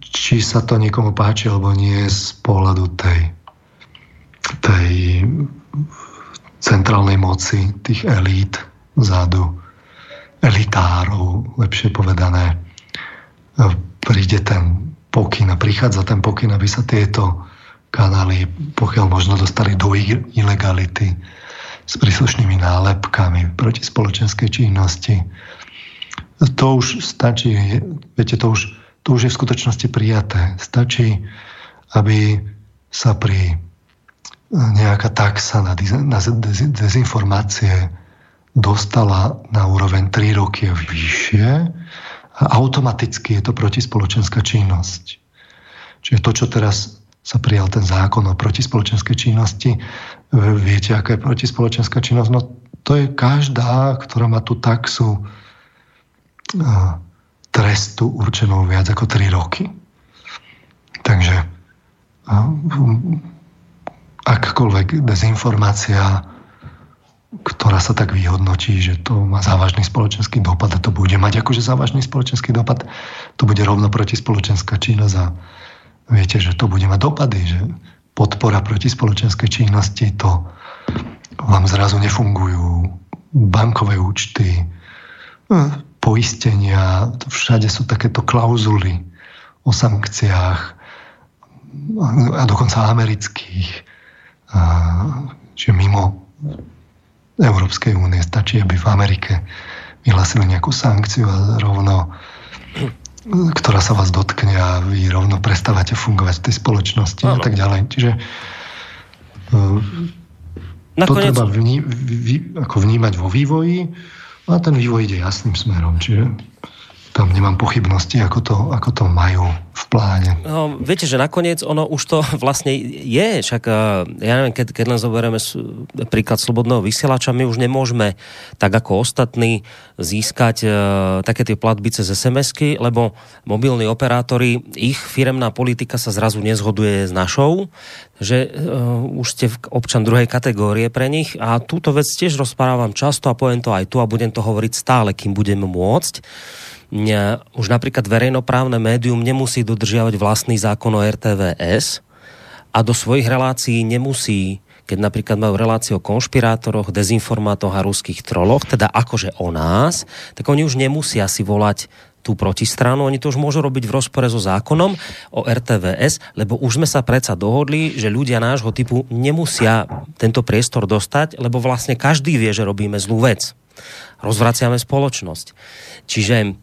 či sa to niekomu páči alebo nie z pohľadu tej, tej centrálnej moci, tých elít vzadu, elitárov, lepšie povedané, príde ten pokyn a prichádza ten pokyn, aby sa tieto kanály, pokiaľ možno dostali do ilegality s príslušnými nálepkami proti spoločenskej činnosti. To už stačí, viete, to už, to už je v skutočnosti prijaté. Stačí, aby sa pri nejaká taxa na, na dezinformácie dostala na úroveň 3 roky vyššie, a automaticky je to protispoločenská činnosť. Čiže to, čo teraz sa prijal ten zákon o protispoločenskej činnosti, viete, aká je protispoločenská činnosť? No to je každá, ktorá má tú taxu trestu určenou viac ako 3 roky. Takže akkoľvek dezinformácia ktorá sa tak vyhodnotí, že to má závažný spoločenský dopad a to bude mať akože závažný spoločenský dopad, to bude rovno proti spoločenská činnosť a viete, že to bude mať dopady, že podpora proti spoločenskej činnosti, to vám zrazu nefungujú bankové účty, poistenia, všade sú takéto klauzuly o sankciách a dokonca amerických, že mimo Európskej únie. Stačí, aby v Amerike vyhlasili nejakú sankciu a rovno ktorá sa vás dotkne a vy rovno prestávate fungovať v tej spoločnosti ano. a tak ďalej. Čiže uh, Nakoniec... to treba vní, vní, ako vnímať vo vývoji a ten vývoj ide jasným smerom. Čiže tam nemám pochybnosti, ako to, ako to majú v pláne. No, viete, že nakoniec ono už to [LAUGHS] vlastne je, však eh, ja neviem, keď, keď len zoberieme príklad slobodného vysielača, my už nemôžeme tak ako ostatní získať uh, také tie platby cez SMS-ky, lebo mobilní operátori, ich firemná politika sa zrazu nezhoduje s našou, že uh, už ste občan druhej kategórie pre nich a túto vec tiež rozprávam často a poviem to aj tu a budem to hovoriť stále, kým budem môcť už napríklad verejnoprávne médium nemusí dodržiavať vlastný zákon o RTVS a do svojich relácií nemusí keď napríklad majú reláciu o konšpirátoroch, dezinformátoch a ruských troloch, teda akože o nás, tak oni už nemusia si volať tú protistranu, oni to už môžu robiť v rozpore so zákonom o RTVS, lebo už sme sa predsa dohodli, že ľudia nášho typu nemusia tento priestor dostať, lebo vlastne každý vie, že robíme zlú vec rozvraciame spoločnosť. Čiže eh,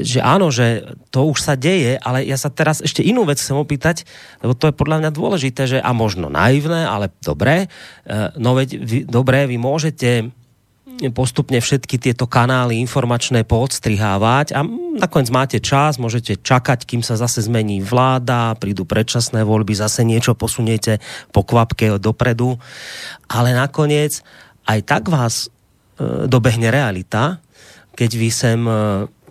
že áno, že to už sa deje, ale ja sa teraz ešte inú vec chcem opýtať, lebo to je podľa mňa dôležité, že a možno naivné, ale dobré, eh, no veď vy, dobré, vy môžete postupne všetky tieto kanály informačné poodstrihávať a nakoniec máte čas, môžete čakať, kým sa zase zmení vláda, prídu predčasné voľby, zase niečo posuniete po kvapke dopredu, ale nakoniec aj tak vás dobehne realita, keď vy sem e,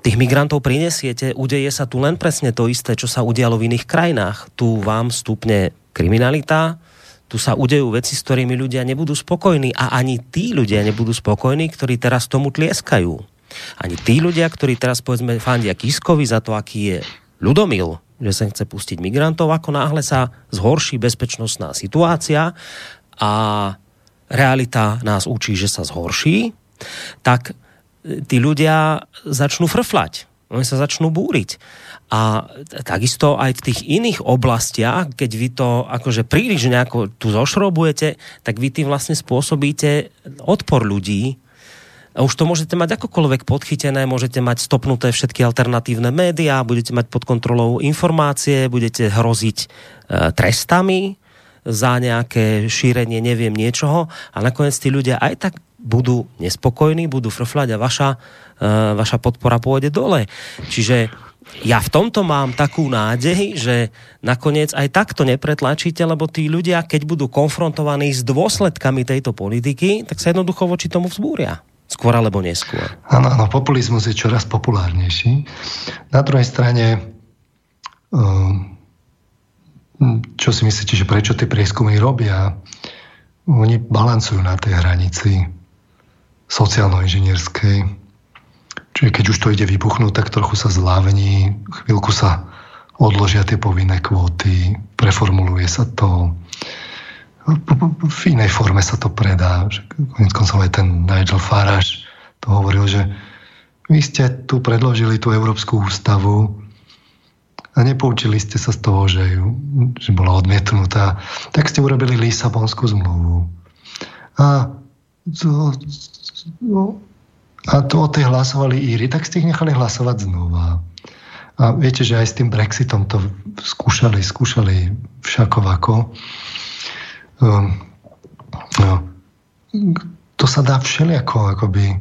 tých migrantov prinesiete, udeje sa tu len presne to isté, čo sa udialo v iných krajinách. Tu vám stupne kriminalita, tu sa udejú veci, s ktorými ľudia nebudú spokojní a ani tí ľudia nebudú spokojní, ktorí teraz tomu tlieskajú. Ani tí ľudia, ktorí teraz povedzme fandia Kiskovi za to, aký je ľudomil, že sa chce pustiť migrantov, ako náhle sa zhorší bezpečnostná situácia a realita nás učí, že sa zhorší, tak tí ľudia začnú frflať. Oni sa začnú búriť. A takisto aj v tých iných oblastiach, keď vy to akože príliš nejako tu zošrobujete, tak vy tým vlastne spôsobíte odpor ľudí. A už to môžete mať akokoľvek podchytené, môžete mať stopnuté všetky alternatívne médiá, budete mať pod kontrolou informácie, budete hroziť e, trestami za nejaké šírenie neviem niečoho a nakoniec tí ľudia aj tak budú nespokojní, budú frflať a vaša, e, vaša podpora pôjde dole. Čiže ja v tomto mám takú nádej, že nakoniec aj takto nepretlačíte, lebo tí ľudia, keď budú konfrontovaní s dôsledkami tejto politiky, tak sa jednoducho voči tomu vzbúria. Skôr alebo neskôr. Áno, áno, populizmus je čoraz populárnejší. Na druhej strane, ehm, čo si myslíte, že prečo tie prieskumy robia? Oni balancujú na tej hranici sociálno-inžinierskej Čiže keď už to ide vybuchnúť, tak trochu sa zlávení, chvíľku sa odložia tie povinné kvóty, preformuluje sa to, v inej forme sa to predá. Konec koncov aj ten Nigel Farage to hovoril, že vy ste tu predložili tú Európsku ústavu a nepoučili ste sa z toho, že, ju, že bola odmietnutá, tak ste urobili Lisabonskú zmluvu. A to, no, a to o tej hlasovali Íry, tak ste ich nechali hlasovať znova. A viete, že aj s tým Brexitom to skúšali, skúšali všakovako. Um, no, to sa dá všelijako, akoby,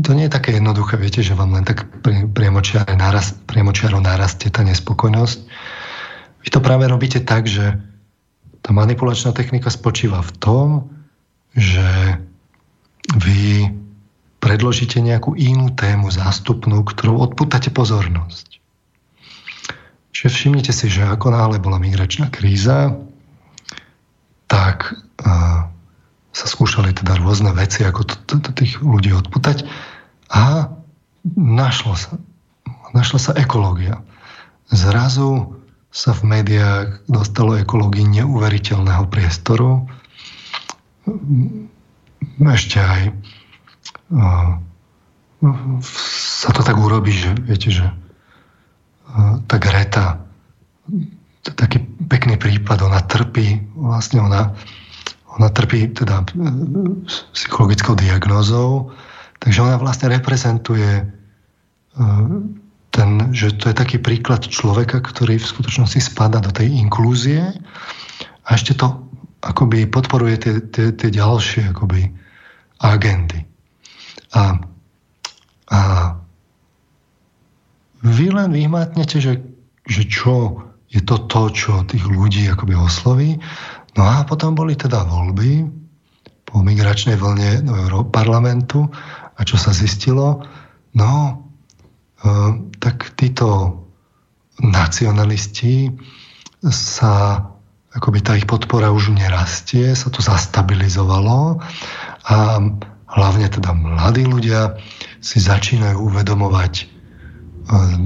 to nie je také jednoduché, viete, že vám len tak priemočiaro narast, narastie tá nespokojnosť. Vy to práve robíte tak, že tá manipulačná technika spočíva v tom, že vy predložíte nejakú inú tému zástupnú, ktorou odputáte pozornosť. Čiže všimnite si, že ako náhle bola migračná kríza, tak uh, sa skúšali teda rôzne veci, ako tých ľudí odputať a našlo sa, našla sa ekológia. Zrazu sa v médiách dostalo ekológii neuveriteľného priestoru. Ešte aj sa to tak urobí, že viete, že tá Greta, to je taký pekný prípad, ona trpí, vlastne ona, ona trpí teda e, psychologickou diagnózou, takže ona vlastne reprezentuje e, ten, že to je taký príklad človeka, ktorý v skutočnosti spada do tej inklúzie a ešte to akoby podporuje tie, tie, tie ďalšie akoby agendy. A, a vy len vyhmatnete, že, že čo je to to, čo tých ľudí akoby osloví. No a potom boli teda voľby po migračnej vlne do Európarlamentu a čo sa zistilo? No, e, tak títo nacionalisti sa akoby tá ich podpora už nerastie, sa to zastabilizovalo a hlavne teda mladí ľudia si začínajú uvedomovať e,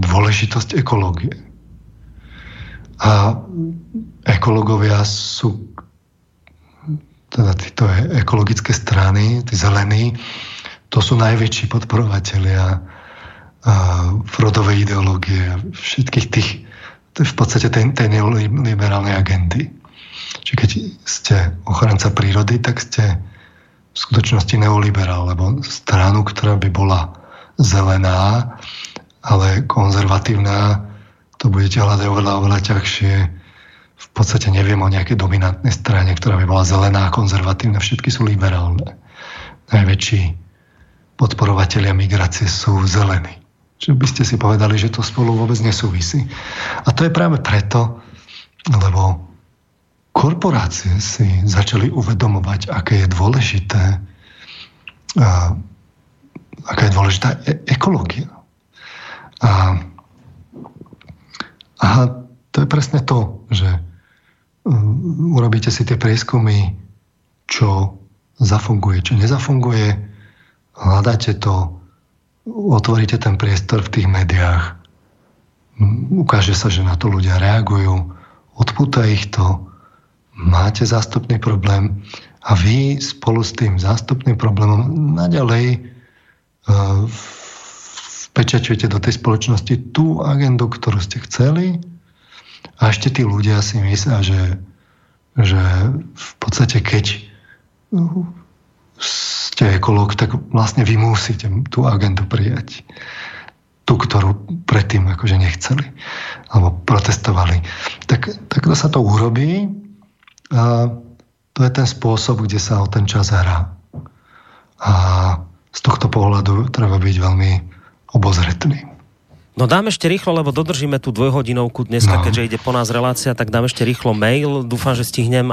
dôležitosť ekológie. A ekológovia sú teda títo ekologické strany, tí zelení, to sú najväčší podporovatelia rodovej ideológie, všetkých tých, v podstate tej, tej neoliberálnej agendy. Čiže keď ste ochranca prírody, tak ste v skutočnosti neoliberál, lebo stranu, ktorá by bola zelená, ale konzervatívna, to budete hľadať oveľa, oveľa ťažšie. V podstate neviem o nejakej dominantnej strane, ktorá by bola zelená a konzervatívna. Všetky sú liberálne. Najväčší podporovatelia migrácie sú zelení. Čiže by ste si povedali, že to spolu vôbec nesúvisí. A to je práve preto, lebo korporácie si začali uvedomovať, aké je dôležité, a, aká je dôležitá e- ekológia. A, a to je presne to, že um, urobíte si tie prieskumy, čo zafunguje, čo nezafunguje, hľadáte to, otvoríte ten priestor v tých médiách, ukáže sa, že na to ľudia reagujú, odpúta ich to, máte zástupný problém a vy spolu s tým zástupným problémom naďalej uh, vpečačujete do tej spoločnosti tú agendu, ktorú ste chceli a ešte tí ľudia si myslia, že, že v podstate keď ste ekológ, tak vlastne vy musíte tú agendu prijať. Tú, ktorú predtým akože nechceli alebo protestovali. Tak, tak to sa to urobí a to je ten spôsob, kde sa o ten čas hrá. A z tohto pohľadu treba byť veľmi obozretný. No dáme ešte rýchlo, lebo dodržíme tú dvojhodinovku dneska, no. keďže ide po nás relácia, tak dám ešte rýchlo mail. Dúfam, že stihnem.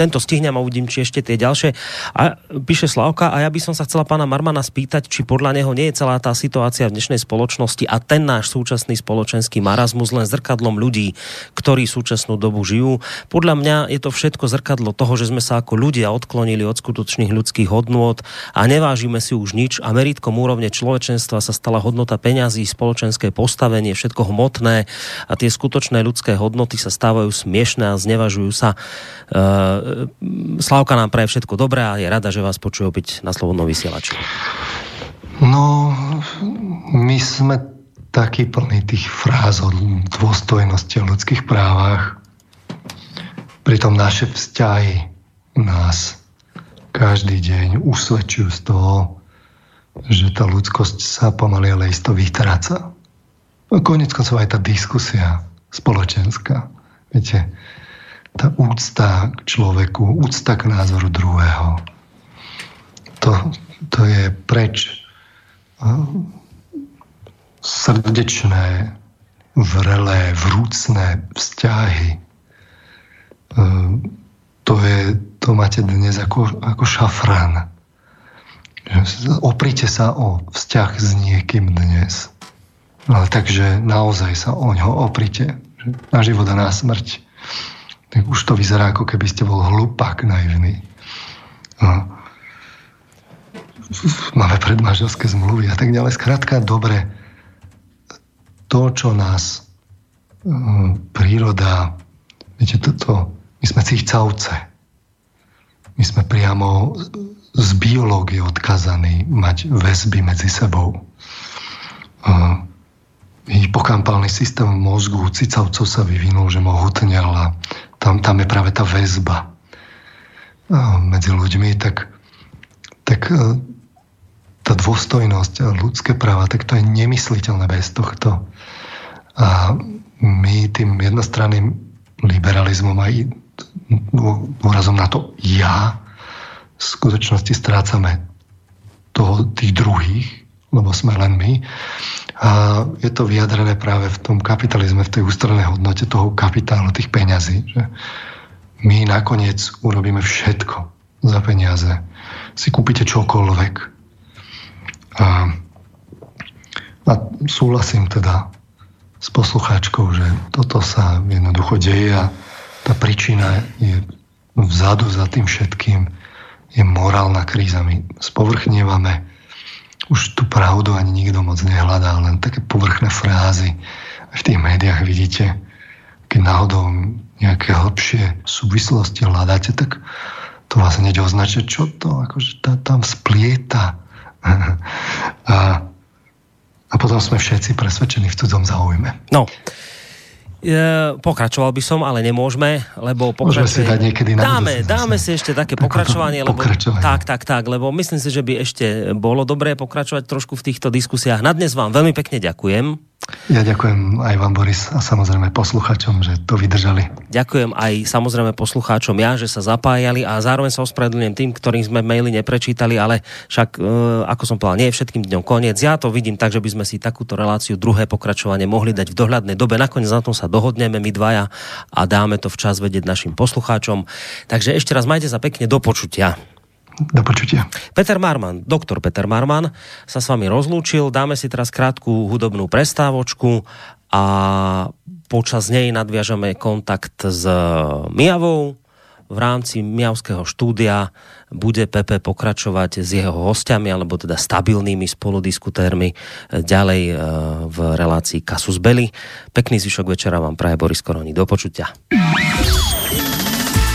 Tento stihnem a uvidím, či ešte tie ďalšie. A píše Slavka a ja by som sa chcela pána Marmana spýtať, či podľa neho nie je celá tá situácia v dnešnej spoločnosti a ten náš súčasný spoločenský marazmus len zrkadlom ľudí, ktorí súčasnú dobu žijú. Podľa mňa je to všetko zrkadlo toho, že sme sa ako ľudia odklonili od skutočných ľudských hodnôt a nevážime si už nič a meritkom úrovne človečenstva sa stala hodnota peňazí, spoločenskej postavenie, všetko hmotné a tie skutočné ľudské hodnoty sa stávajú smiešné a znevažujú sa. Uh, Slavka nám praje všetko dobré a je rada, že vás počuje opäť na Slobodnom vysielači. No, my sme taký plný tých fráz o dôstojnosti a ľudských právach. Pritom naše vzťahy nás každý deň usvedčujú z toho, že tá ľudskosť sa pomaly ale isto vytráca. No konec koncov aj tá diskusia spoločenská. Viete, tá úcta k človeku, úcta k názoru druhého, to, to je preč srdečné, vrelé, vrúcné vzťahy. To, je, to máte dnes ako, ako šafrán. Oprite sa o vzťah s niekým dnes. No, takže naozaj sa o ňo oprite. Na život a na smrť. Tak už to vyzerá, ako keby ste bol hlupák naivný. No. Máme predmanželské zmluvy a tak ďalej. Skrátka, dobre, to, čo nás um, príroda, viete, toto, my sme cícavce. My sme priamo z biológie odkazaní mať väzby medzi sebou. Uh, hypokampálny systém v mozgu cicavcov sa vyvinul, že mohutnel a tam, tam je práve tá väzba medzi ľuďmi, tak, tak e, tá dôstojnosť a ľudské práva, tak to je nemysliteľné bez tohto. A my tým jednostranným liberalizmom aj dôrazom na to ja v skutočnosti strácame toho, tých druhých, lebo sme len my. A je to vyjadrené práve v tom kapitalizme, v tej ústrednej hodnote toho kapitálu, tých peňazí. Že my nakoniec urobíme všetko za peniaze. Si kúpite čokoľvek. A, a súhlasím teda s poslucháčkou, že toto sa jednoducho deje a tá príčina je vzadu za tým všetkým je morálna kríza. My spovrchnievame už tú pravdu ani nikto moc nehľadá, len také povrchné frázy. V tých médiách vidíte, keď náhodou nejaké hlbšie súvislosti hľadáte, tak to vás hneď označí, čo to akože tá, tam splieta. [LAUGHS] a, a potom sme všetci presvedčení v cudzom záujme. No, pokračoval by som, ale nemôžeme, lebo pokračuje... Môžeme si dať niekedy na Dáme, dáme si ešte také pokračovanie, lebo... pokračovanie. Tak, tak, tak, lebo myslím si, že by ešte bolo dobré pokračovať trošku v týchto diskusiách. Na dnes vám veľmi pekne ďakujem. Ja ďakujem aj vám, Boris, a samozrejme posluchačom, že to vydržali. Ďakujem aj samozrejme poslucháčom ja, že sa zapájali a zároveň sa ospravedlňujem tým, ktorým sme maily neprečítali, ale však, e, ako som povedal, nie je všetkým dňom koniec. Ja to vidím tak, že by sme si takúto reláciu, druhé pokračovanie mohli dať v dohľadnej dobe. Nakoniec na tom sa dohodneme my dvaja a dáme to včas vedieť našim poslucháčom. Takže ešte raz majte sa pekne do počutia. Do počutia. Peter Marman, doktor Peter Marman sa s vami rozlúčil. Dáme si teraz krátku hudobnú prestávočku a počas nej nadviažeme kontakt s Mijavou. V rámci Mijavského štúdia bude Pepe pokračovať s jeho hostiami, alebo teda stabilnými spoludiskutérmi ďalej e, v relácii Kasus Belli. Pekný zvyšok večera vám praje Boris Koroni. Do počutia.